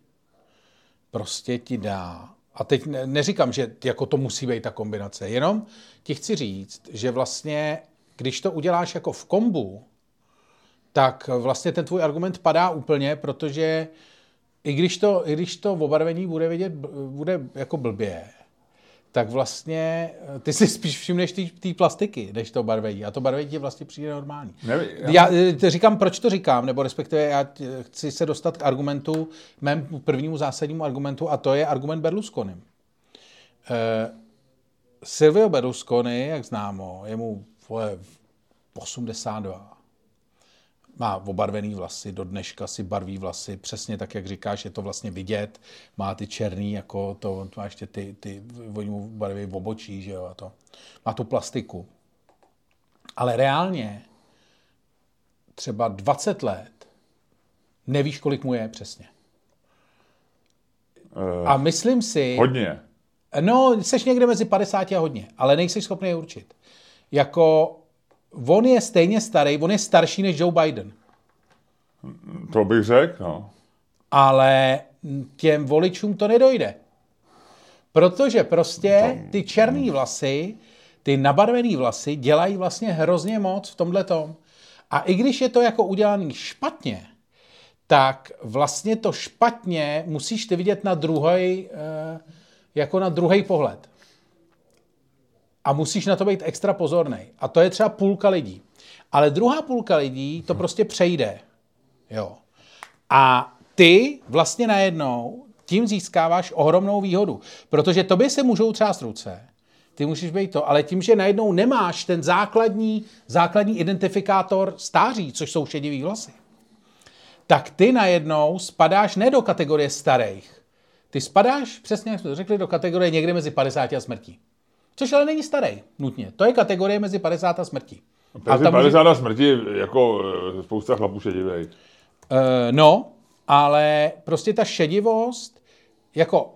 prostě ti dá. A teď neříkám, že jako to musí být ta kombinace, jenom ti chci říct, že vlastně, když to uděláš jako v kombu, tak vlastně ten tvůj argument padá úplně, protože i když to, i když to obarvení bude vidět, bude jako blbě, tak vlastně eh, ty si spíš všimneš té plastiky, než to barvení. A to barvení ti vlastně přijde normální. Nevím, já... já eh, říkám, proč to říkám, nebo respektive já chci se dostat k argumentu, mému prvnímu zásadnímu argumentu, a to je argument Berlusconi. Eh, Silvio Berlusconi, jak známo, je mu vole, 82 má obarvený vlasy, do dneška si barví vlasy, přesně tak, jak říkáš, je to vlastně vidět, má ty černý, jako to, má ještě ty, ty oni mu barví v obočí, že jo, a to. Má tu plastiku. Ale reálně třeba 20 let nevíš, kolik mu je přesně. Uh, a myslím si... Hodně. No, jsi někde mezi 50 a hodně, ale nejsi schopný je určit. Jako on je stejně starý, on je starší než Joe Biden. To bych řekl, no. Ale těm voličům to nedojde. Protože prostě ty černé vlasy, ty nabarvené vlasy dělají vlastně hrozně moc v tomhle tom. A i když je to jako udělaný špatně, tak vlastně to špatně musíš ty vidět na druhý, eh, jako na druhý pohled a musíš na to být extra pozorný. A to je třeba půlka lidí. Ale druhá půlka lidí to prostě přejde. Jo. A ty vlastně najednou tím získáváš ohromnou výhodu. Protože tobě se můžou třást ruce, ty musíš být to, ale tím, že najednou nemáš ten základní, základní identifikátor stáří, což jsou šedivý vlasy, tak ty najednou spadáš ne do kategorie starých. Ty spadáš, přesně jak jsme to řekli, do kategorie někde mezi 50 a smrtí. Což ale není starý, nutně. To je kategorie mezi 50 a smrtí. Mezi 50 a smrti jako eh, spousta chlapů šedivej. Uh, no, ale prostě ta šedivost, jako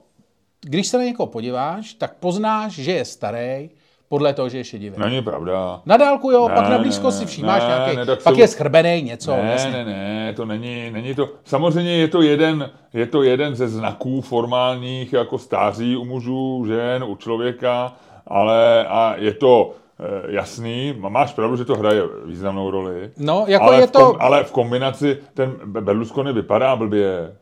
když se na někoho podíváš, tak poznáš, že je starý, podle toho, že je šedivý. Není pravda. Na dálku jo, ne, pak na blízko si všímáš ne, nějaký, ne, pak jsou... je schrbený něco. Ne, jasně. ne, ne, to není, není to. Samozřejmě je to jeden, je to jeden ze znaků formálních jako stáří u mužů, žen, u člověka, ale a je to e, jasný, máš pravdu, že to hraje významnou roli. No, jako ale je to... Kom, ale v kombinaci ten Berlusconi vypadá blbě.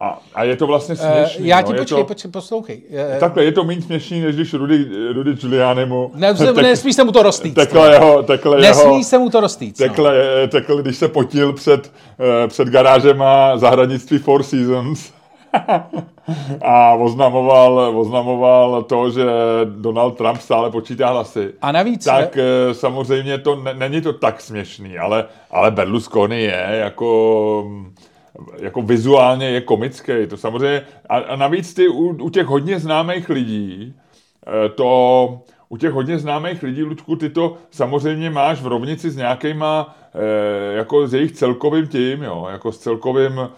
A, a je to vlastně směšný. Uh, já ti no, počkej, to, počkej, poslouchej. Uh, takhle, je to méně směšný, než když Rudy, Rudy Giuliani mu... Ne, [LAUGHS] tek, nesmí se mu to roztýct. Tekle jeho, tekle nesmí jeho, se mu to roztýct. Tekle, no. tekle, když se potil před, před garážem a zahradnictví Four Seasons. [LAUGHS] a oznamoval, oznamoval to, že Donald Trump stále počítá hlasy. A navíc... Tak eh, samozřejmě to ne, není to tak směšný, ale, ale Berlusconi je jako jako vizuálně je komický. To samozřejmě, a, a navíc ty u, u těch hodně známých lidí, eh, to u těch hodně známých lidí, Lučku, ty to samozřejmě máš v rovnici s nějakýma, eh, jako s jejich celkovým tím, jo, jako s celkovým Eh,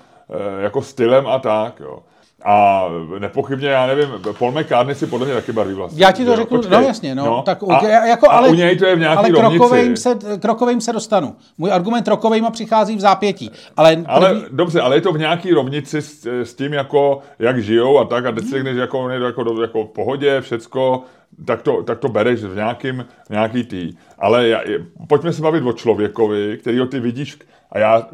jako stylem a tak, jo. A nepochybně, já nevím, Paul McCartney si podle mě taky barví vlastně. Já ti to řeknu, Počkej, no jasně, no. no tak, a, jako, ale, a u něj to je v nějaký ale krokovým se, krokovým se dostanu. Můj argument rokovejma přichází v zápětí. Ale, první... ale dobře, ale je to v nějaký rovnici s, s tím, jako, jak žijou a tak, a teď si řekneš, jako on je jako, jako v pohodě, všecko, tak to, tak to bereš v nějakým, v nějaký tý. Ale já, pojďme se bavit o člověkovi, kterýho ty vidíš, a já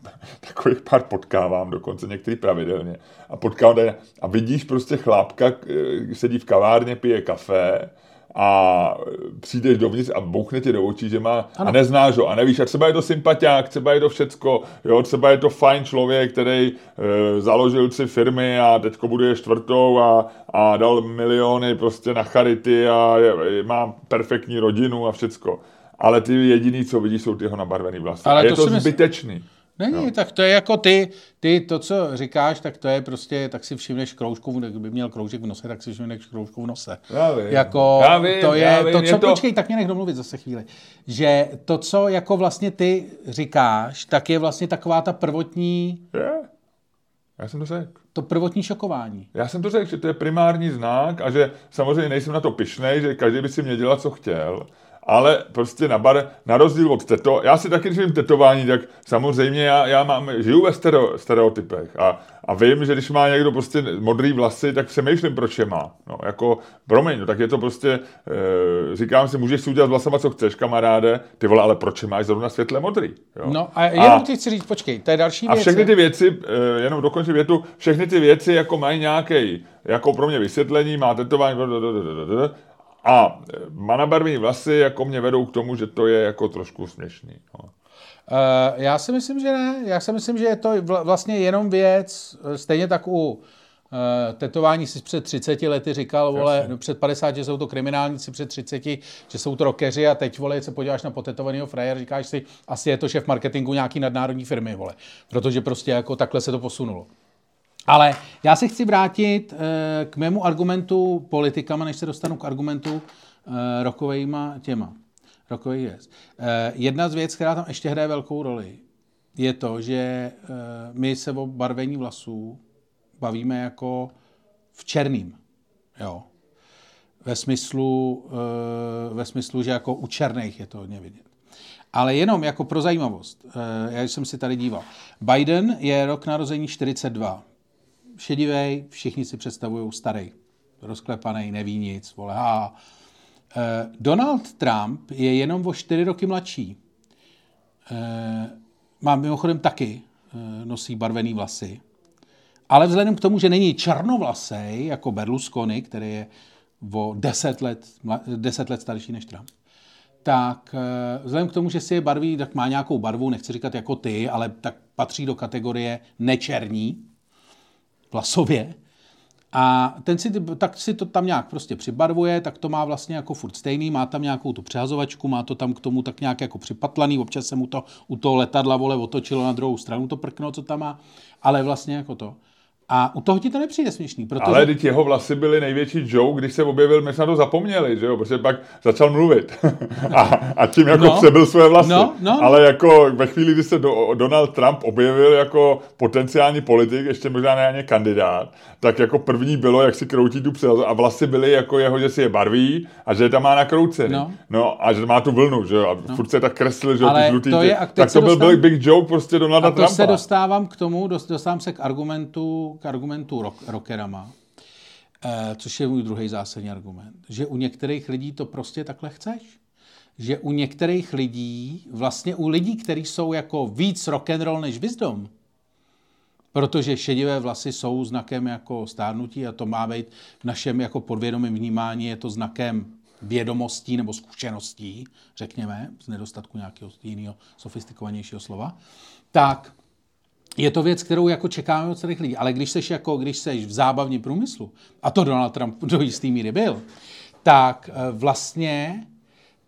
[LAUGHS] takových pár potkávám, dokonce některý pravidelně. A potkávám tady, a vidíš prostě chlápka, sedí v kavárně, pije kafe a přijdeš dovnitř a bouchne tě do očí, že má, ano. a neznáš ho, a nevíš, a třeba je to sympatiák, třeba je to všecko, jo, třeba je to fajn člověk, který e, založil tři firmy a teďko bude čtvrtou a, a dal miliony prostě na charity a je, má perfektní rodinu a všecko ale ty jediný, co vidíš, jsou ty jeho nabarvený vlasy. Ale a je to, to zbytečný. Není, no. tak to je jako ty, ty, to, co říkáš, tak to je prostě, tak si všimneš kroužku, kdyby měl kroužek v nose, tak si všimneš kroužku v nose. Já vím, jako, já vím, to je, já vím, to, co, je to... počkej, tak mě nech domluvit zase chvíli, že to, co jako vlastně ty říkáš, tak je vlastně taková ta prvotní... Je. Já jsem to řekl. To prvotní šokování. Já jsem to řekl, že to je primární znak a že samozřejmě nejsem na to pišnej, že každý by si mě dělat, co chtěl, ale prostě na bar, na rozdíl od teto, já si taky když tetování, tak samozřejmě já, já mám, žiju ve stereo, stereotypech a, a vím, že když má někdo prostě modrý vlasy, tak přemýšlím, proč je má. No, jako, promiň, no, tak je to prostě, e, říkám si, můžeš si udělat vlasama, co chceš, kamaráde, ty vole, ale proč je máš zrovna světle modrý? Jo? No a jenom a, ti chci říct, počkej, to je další věc. A všechny ty věci, e, jenom dokončím větu, všechny ty věci jako mají nějaký, jako pro mě vysvětlení, má tetování, a manabarvní vlasy jako mě vedou k tomu, že to je jako trošku směšný. No. Uh, já si myslím, že ne. Já si myslím, že je to vlastně jenom věc, stejně tak u tetování si před 30 lety říkal, vole, no, před 50, že jsou to kriminálníci, před 30, že jsou to rokeři a teď, vole, se podíváš na potetovaného frajera, říkáš si, asi je to šéf marketingu nějaký nadnárodní firmy, vole. Protože prostě jako takhle se to posunulo. Ale já se chci vrátit uh, k mému argumentu politikama, než se dostanu k argumentu uh, rokovejma těma. Rokový jest. Uh, jedna z věcí, která tam ještě hraje velkou roli, je to, že my se o barvení vlasů bavíme jako v černým. Jo. Ve smyslu, ve smyslu, že jako u černých je to hodně vidět. Ale jenom jako pro zajímavost, já jsem si tady díval. Biden je rok narození 42 šedivý, všichni si představují starý, rozklepaný, neví nic, vole, ha. Eh, Donald Trump je jenom o čtyři roky mladší. Eh, má mimochodem taky, eh, nosí barvený vlasy. Ale vzhledem k tomu, že není černovlasej, jako Berlusconi, který je o deset let, deset let starší než Trump, tak vzhledem k tomu, že si je barví, tak má nějakou barvu, nechci říkat jako ty, ale tak patří do kategorie nečerní, vlasově. A ten si, tak si to tam nějak prostě přibarvuje, tak to má vlastně jako furt stejný, má tam nějakou tu přehazovačku, má to tam k tomu tak nějak jako připatlaný, občas se mu to u toho letadla vole otočilo na druhou stranu to prkno, co tam má, ale vlastně jako to. A u toho ti to nepřijde směšný. Protože... Ale teď jeho vlasy byly největší joke, když se objevil, my jsme to zapomněli, že jo, protože pak začal mluvit. [LAUGHS] a, a tím jako no, přebyl své vlasy. No, no, Ale jako ve chvíli, kdy se do, Donald Trump objevil jako potenciální politik, ještě možná ne ani kandidát, tak jako první bylo, jak si kroutí tu přes a vlasy byly jako jeho, že si je barví a že je tam má nakroucený. No. no a že má tu vlnu, že jo, a no. furt se tak kreslil, že jo, ty žlutý. To je, tak to byl dostávám, big joke prostě Donalda. A to Trumpa. se dostávám k tomu, dostávám se k argumentu k argumentu rock, rockerama, eh, což je můj druhý zásadní argument, že u některých lidí to prostě takhle chceš. Že u některých lidí, vlastně u lidí, kteří jsou jako víc rock and roll než wisdom, protože šedivé vlasy jsou znakem jako stárnutí a to má být v našem jako podvědomém vnímání, je to znakem vědomostí nebo zkušeností, řekněme, z nedostatku nějakého jiného sofistikovanějšího slova, tak je to věc, kterou jako čekáme od celých lidí. Ale když seš, jako, když seš v zábavním průmyslu, a to Donald Trump do jistý míry byl, tak eh, vlastně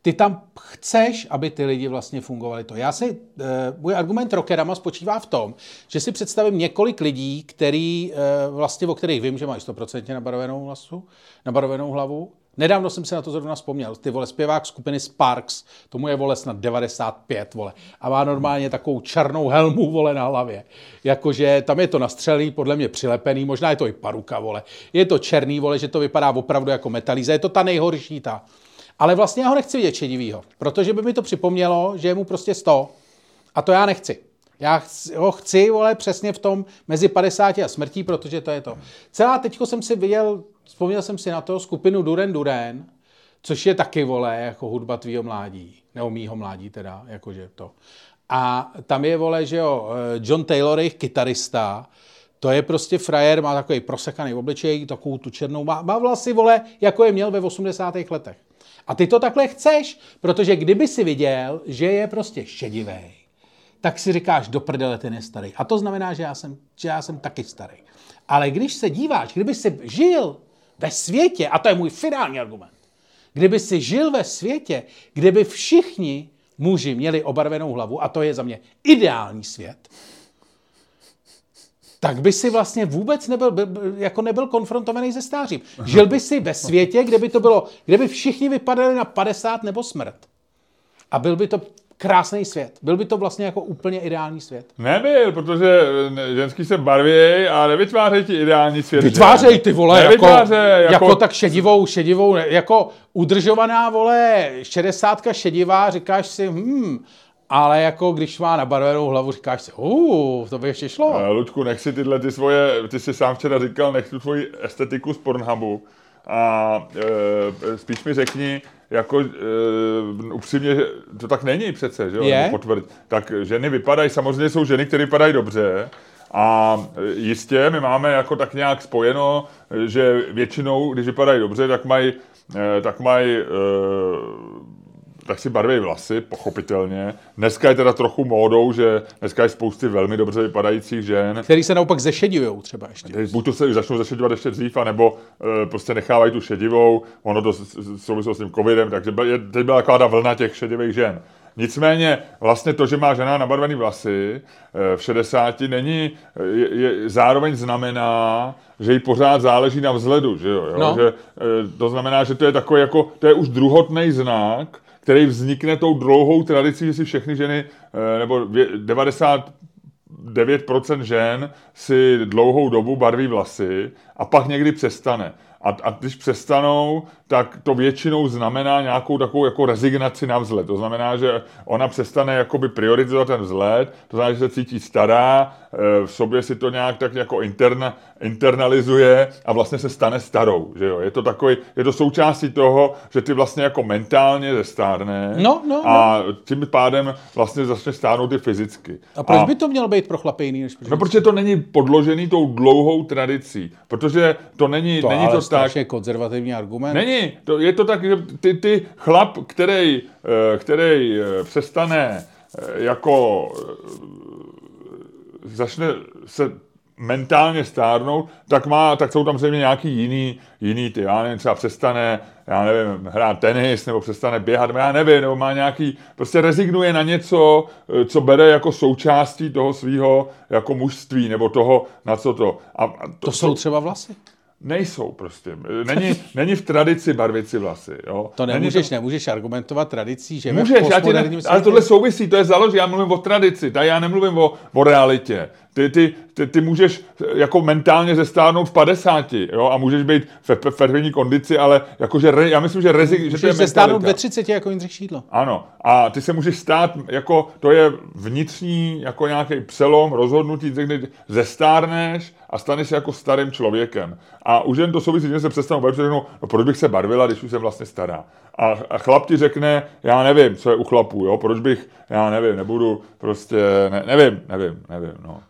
ty tam chceš, aby ty lidi vlastně fungovali to. Já si, uh, můj argument rockerama spočívá v tom, že si představím několik lidí, který, uh, vlastně o kterých vím, že mají 100% nabarvenou hlasu, nabarvenou hlavu, Nedávno jsem se na to zrovna vzpomněl. Ty vole, zpěvák skupiny Sparks, tomu je vole snad 95, vole. A má normálně takovou černou helmu, vole, na hlavě. Jakože tam je to nastřelý, podle mě přilepený, možná je to i paruka, vole. Je to černý, vole, že to vypadá opravdu jako metalíza. Je to ta nejhorší ta. Ale vlastně já ho nechci vidět čedivýho, protože by mi to připomnělo, že je mu prostě 100. A to já nechci. Já ho chci, vole, přesně v tom mezi 50 a smrtí, protože to je to. Celá teďko jsem si viděl vzpomněl jsem si na to skupinu Duren Duren, což je taky, vole, jako hudba tvýho mládí, nebo mýho mládí teda, jakože to. A tam je, vole, že jo, eh, John Taylor, jejich kytarista, to je prostě frajer, má takový prosekaný obličej, takovou tu černou, má, má vlasy, vole, jako je měl ve 80. letech. A ty to takhle chceš, protože kdyby si viděl, že je prostě šedivý, tak si říkáš, do prdele ten je starý. A to znamená, že já jsem, že já jsem taky starý. Ale když se díváš, kdyby si žil ve světě, a to je můj finální argument, kdyby si žil ve světě, kde by všichni muži měli obarvenou hlavu, a to je za mě ideální svět, tak by si vlastně vůbec nebyl, by, jako nebyl konfrontovaný se stářím. Žil by si ve světě, kde by to bylo, kde by všichni vypadali na 50 nebo smrt. A byl by to krásný svět. Byl by to vlastně jako úplně ideální svět. Nebyl, protože ženský se barví a nevytvářejí ti ideální svět. Vytvářejí ty vole, jako, jako... jako, tak šedivou, šedivou, jako udržovaná vole, šedesátka šedivá, říkáš si, hm, ale jako když má nabarvenou hlavu, říkáš si, uh, to by ještě šlo. Uh, Luďku, nech si tyhle ty svoje, ty jsi sám včera říkal, nech tu tvoji estetiku z Pornhubu a e, spíš mi řekni, jako e, upřímně, to tak není přece, že jo? Je? Potvrd. Tak ženy vypadají, samozřejmě jsou ženy, které vypadají dobře, a jistě my máme jako tak nějak spojeno, že většinou, když vypadají dobře, tak mají tak mají tak si barví vlasy, pochopitelně. Dneska je teda trochu módou, že dneska je spousty velmi dobře vypadajících žen. Který se naopak zešedivují třeba ještě. Buď to se začnou zešedivovat ještě dřív, anebo e, prostě nechávají tu šedivou, ono to souvislo s tím covidem, takže je, teď byla taková vlna těch šedivých žen. Nicméně vlastně to, že má žena nabarvený vlasy e, v 60 není, je, je, zároveň znamená, že jí pořád záleží na vzhledu, že jo? jo? No. Že, e, to znamená, že to je takový jako, to je už druhotný znak, který vznikne tou dlouhou tradicí, že si všechny ženy, eh, nebo 99% žen si dlouhou dobu barví vlasy a pak někdy přestane. A, a když přestanou, tak to většinou znamená nějakou takovou jako rezignaci na vzhled. To znamená, že ona přestane jakoby prioritizovat ten vzhled, to znamená, že se cítí stará, e, v sobě si to nějak tak jako interna, internalizuje a vlastně se stane starou. Že jo? Je to takový, je to součástí toho, že ty vlastně jako mentálně zestárne no, no, no. a tím pádem vlastně začne stárnout i fyzicky. A proč a, by to mělo být pro chlapy jiný než pro No, protože to není podložený tou dlouhou tradicí. Protože to není to, není to tak... je konzervativní argument. Není, to, je to tak, že ty, ty chlap, který, eh, který eh, přestane eh, jako začne se mentálně stárnout, tak, má, tak jsou tam zřejmě nějaký jiný, jiný ty, já nevím, třeba přestane, já nevím, hrát tenis, nebo přestane běhat, já nevím, nebo má nějaký, prostě rezignuje na něco, co bere jako součástí toho svého jako mužství, nebo toho, na co to. A, a to, to jsou třeba vlasy? Nejsou prostě. Není, není v tradici barvit si vlasy. Jo? To nemůžeš, to... nemůžeš argumentovat tradicí, že Můžeš, já ti ne, ale tohle souvisí, to je založí, já mluvím o tradici, tady já nemluvím o, o realitě. Ty, ty, ty, ty můžeš jako mentálně zestárnout v 50 jo, a můžeš být v perfektní kondici, ale jakože re, já myslím, že rezik, můžeš že to je zestárnout ve 30 jako Jindřich Šídlo. Ano, a ty se můžeš stát, jako to je vnitřní, jako nějaký přelom, rozhodnutí, kdy zestárneš a staneš se jako starým člověkem. A už jen to souvisí, že se přestanou bavit, že no, proč bych se barvila, když už jsem vlastně stará. A, a chlap ti řekne, já nevím, co je u chlapů, jo, proč bych, já nevím, nebudu, prostě, ne, nevím, nevím, nevím, no.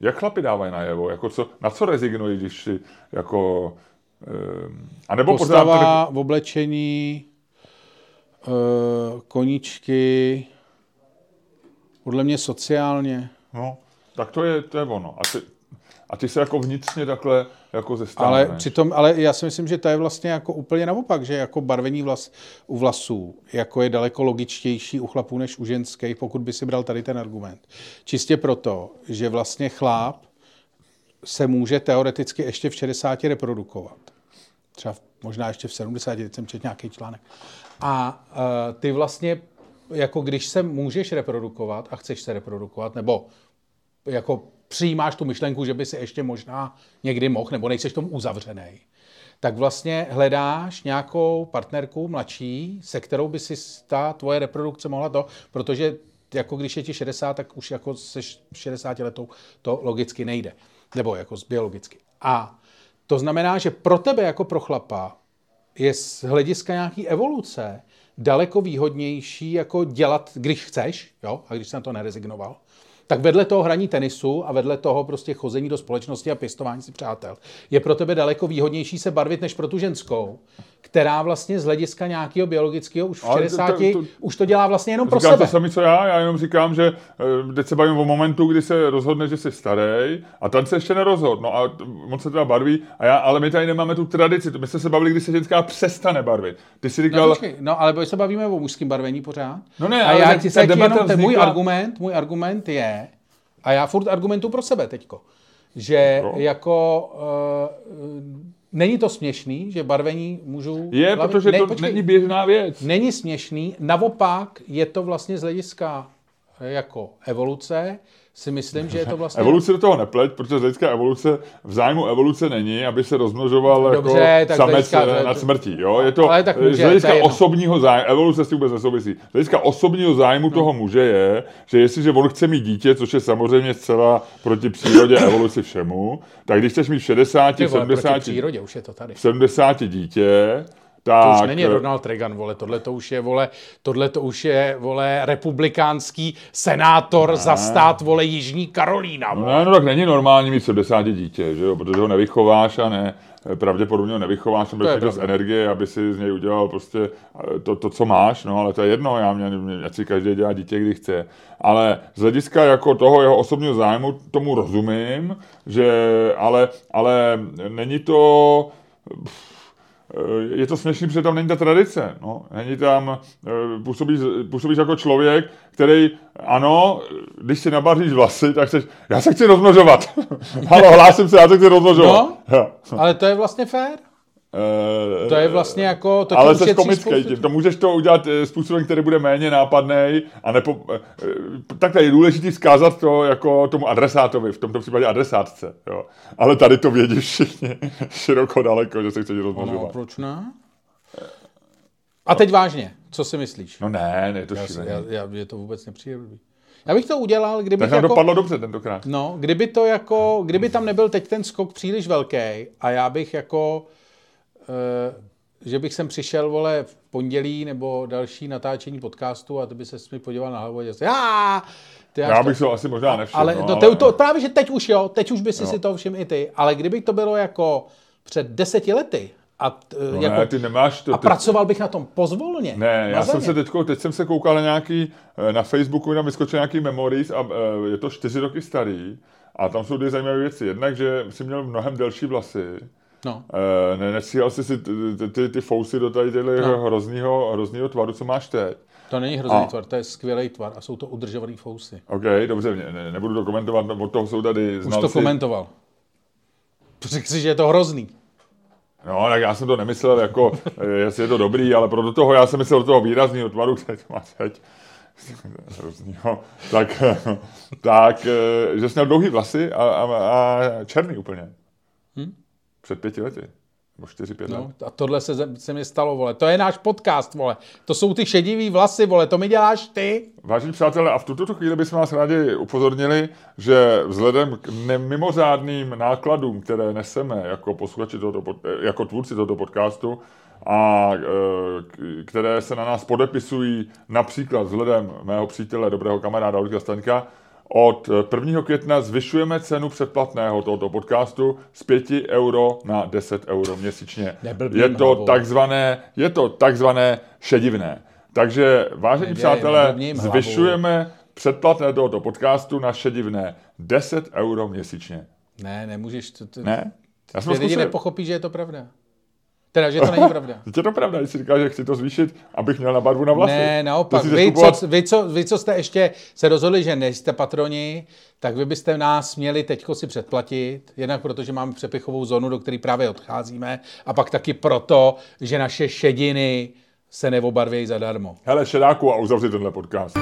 Jak chlapi dávají najevo? Jako co, na co rezignují, když si jako... Eh, a nebo Postava, pořád... v oblečení, eh, koníčky, podle mě sociálně. No, tak to je, to je ono. A ty, a ty se jako vnitřně takhle jako zestáneš. Ale, přitom, ale já si myslím, že to je vlastně jako úplně naopak, že jako barvení vlas, u vlasů jako je daleko logičtější u chlapů než u ženských, pokud by si bral tady ten argument. Čistě proto, že vlastně chlap se může teoreticky ještě v 60 reprodukovat. Třeba možná ještě v 70, teď jsem četl nějaký článek. A uh, ty vlastně, jako když se můžeš reprodukovat a chceš se reprodukovat, nebo jako přijímáš tu myšlenku, že by si ještě možná někdy mohl, nebo nejseš tomu uzavřený, tak vlastně hledáš nějakou partnerku mladší, se kterou by si ta tvoje reprodukce mohla to, protože jako když je ti 60, tak už jako se 60 letou to logicky nejde. Nebo jako biologicky. A to znamená, že pro tebe jako pro chlapa je z hlediska nějaký evoluce daleko výhodnější jako dělat, když chceš, jo, a když jsem na to nerezignoval, tak vedle toho hraní tenisu a vedle toho prostě chození do společnosti a pěstování si přátel. Je pro tebe daleko výhodnější se barvit než pro tu ženskou, která vlastně z hlediska nějakého biologického už v 60 to, to, to, už to dělá vlastně jenom pro sebe. to sami, co já, já jenom říkám, že eh, teď se bavím o momentu, kdy se rozhodne, že jsi starý a ten se ještě nerozhodl. No a moc se teda barví, a já, ale my tady nemáme tu tradici. My jsme se bavili, kdy se ženská přestane barvit. Ty si říkal... No, počkej, no ale se bavíme o mužském barvení pořád. No ne, a já ti se jenom, ten můj argument, můj argument je, a já furt argumentu pro sebe teďko, že no. jako uh, Není to směšný, že barvení můžu... Je, hlavně- protože ne, to počkej. není běžná věc. Není směšný, naopak je to vlastně z hlediska eh, jako evoluce, si myslím, že je to vlastně... Evoluce do toho nepleť, protože z hlediska evoluce v zájmu evoluce není, aby se rozmnožoval Dobře, jako tak z samec hlediska- eh, nad smrtí. Jo? Je to Ale tak může, z hlediska to osobního zájmu, evoluce s tím vůbec nesouvisí. Z hlediska osobního zájmu No. toho muže je, že jestliže on chce mít dítě, což je samozřejmě zcela proti přírodě, [COUGHS] evoluci všemu, tak když chceš mít v 60, Ty vole, proti 70, přírodě, už je to tady. v 70 dítě, To tak... už není eh, Ronald Reagan, vole, tohle to už je, vole, tohle to už je, vole, republikánský senátor za stát, vole, Jižní Karolína, No, vole. ne, no tak není normální mít 70 dítě, že jo? protože ho nevychováš a ne, pravděpodobně ho nevychováš, nebo dost energie, aby si z něj udělal prostě eh, to, to, co máš, no ale to je jedno, já mě, mě, si každý dělá dítě, kdy chce. Ale z hlediska jako toho jeho osobního zájmu tomu rozumím, že, ale, ale není to, Eh, je to směšný, protože tam není ta tradice. No. Není tam, eh, působíš, působíš jako člověk, který, ano, když si nabaříš vlasy, tak chceš, já se chci rozmnožovat. [LAUGHS] Halo, hlásím se, já se chci rozmnožovat. No. [LAUGHS] Ale to je vlastně fér. Eh, To je vlastně jako, to ale jsi komický, tím. to můžeš to udělat eh, způsobem, který bude méně nápadný a nepo, eh, eh, takhle je důležité zkázat to jako tomu adresátovi, v tomto případě adresátce, jo. Ale tady to vědí všichni [LAUGHS] široko daleko, že se chceš No, rozmnožovat. proč ne? A teď vážně, co si myslíš? No ne, ne, to Já, šílený. já, já, je to vůbec nepříjemný. Já bych to udělal, Tak nám jako... dopadlo dobře tentokrát. No, kdyby to jako, kdyby tam nebyl teď ten skok příliš velký a já bych jako, že bych sem přišel, vole, v pondělí nebo další natáčení podcastu a ty by se mi podíval na hlavu a dělal, já, ty Já bych se ho asi možná nevšiml. ale, no, no, to, to, právě, že teď už jo, teď už by si si to všiml i ty, ale kdyby to bylo jako před deseti lety a, t, no jako, ne, ty nemáš to. a Ty, pracoval bych na tom pozvolně. ne, já jsem mazaně. se teďko, teď jsem se koukal na nějaký, eh, na Facebooku, tam vyskočil nějaký memories a eh, je to čtyři roky starý a tam jsou dvě zajímavé věci. Jednak, že jsi měl mnohem delší vlasy, No. Eh, ne, nesíhal jsi si ty, ty, ty, fousy do tady No. hroznýho, hroznýho tvaru, co máš teď. To není hrozný A- tvar, to je skvělý tvar a jsou to udržovaný fousy. OK, dobře, ne, ne, nebudu to komentovat, no, od toho jsou tady Už znalci. to komentoval. Řekl si, že je to hrozný. No, tak já jsem to nemyslel jako, eh, jestli je to dobrý, ale pro do toho, já jsem myslel do toho výrazného tvaru, který to má teď, [LAUGHS] hroznýho, tak, [LAUGHS] tak, eh, že jsi měl dlouhý vlasy a, a, a černý úplně. Hm? Před pěti lety. Nebo čtyři, pět let. No, a tohle se, se mi stalo, vole. To je náš podcast, vole. To jsou ty šedivý vlasy, vole. To mi děláš ty. Vážení přátelé, a v tuto chvíli bychom vás rádi upozornili, že vzhledem k mimořádným nákladům, které neseme jako posluchači tohoto, pod- eh, jako tvůrci tohoto podcastu, a eh, které se na nás podepisují například vzhledem mého přítele, dobrého kamaráda Olga Staňka, od eh, 1. května zvyšujeme cenu předplatného tohoto podcastu z 5 euro na 10 euro měsíčně. Neblbým Je to takzvané, je to takzvané šedivné. Takže, vážení Nedělej, přátelé, zvyšujeme předplatné tohoto podcastu na šedivné 10 euro měsíčně. Ne, nemůžeš. To, to, Ne? Já jsem lidi zkusil. nepochopí, že je to pravda. Teda, že to není pravda. Teď [LAUGHS] je to pravda, když si říkal, že chci to zvýšit, abych měl na barvu na vlasy. Ne, naopak. Vy co, vy, co, vy, co jste ještě se rozhodli, že nejste patroni, tak vy byste nás měli teďko si předplatit. Jednak proto, že máme přepichovou zónu, do které právě odcházíme. A pak taky proto, že naše šediny se neobarvějí zadarmo. Hele, šedáku a uzavři tenhle podcast.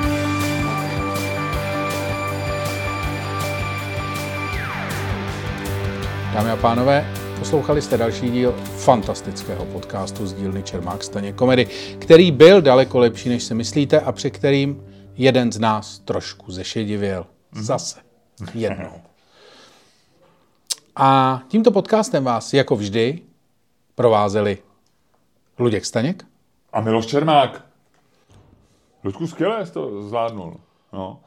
Dámy a pánové, poslouchali jste další díl fantastického podcastu z dílny Čermák Staně komedy, který byl daleko lepší, než si myslíte a při kterým jeden z nás trošku zešedivěl. Zase. Jednou. A tímto podcastem vás, jako vždy, provázeli Luděk Staněk, A Miloš Čermák. Ludku, skvěle jsi to zvládnul. No.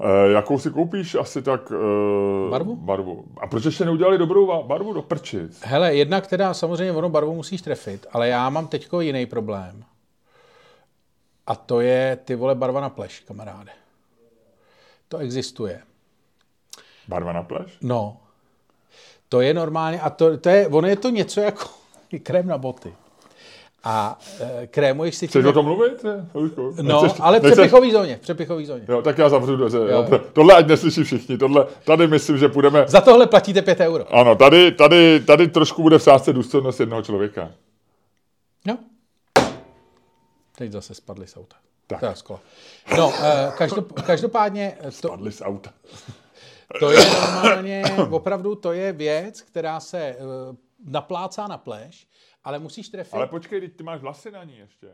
E, jakou si koupíš asi tak... E, Barvu? Barvu. A proč ještě neudělali dobrou barvu do prčic? Hele, jednak teda samozřejmě ono barvu musíš trefit, ale já mám teďko jiný problém. A to je ty vole barva na pleš, kamaráde. To existuje. Barva na pleš? No. To je normálně, a to, to je, ono je to něco jako [LAUGHS] krém na boty. A e, krémuješ si... Chceš o tom mluvit? No, Nechceš, ale v přepichový zóně, v přepichový zóně. Jo, tak já zavřu dveře. Jo. Jo. Tohle ať neslyší všichni. Tohle, tady myslím, že půjdeme... Za tohle platíte 5 euro. Ano, tady, tady, tady trošku bude v sázce důstojnost jednoho člověka. No. Teď zase spadly z auta. Tak. To je sklo. No, e, každop, [LAUGHS] každopádně... To, spadly z auta. [LAUGHS] To je normálně, opravdu to je věc, která se uh, naplácá na pleš, ale musíš trefit. Ale počkej, ty máš vlasy na ní ještě.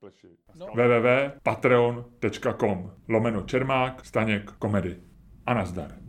Pleši. No. www.patreon.com lomeno Čermák, Staněk, komedy. A nazdar.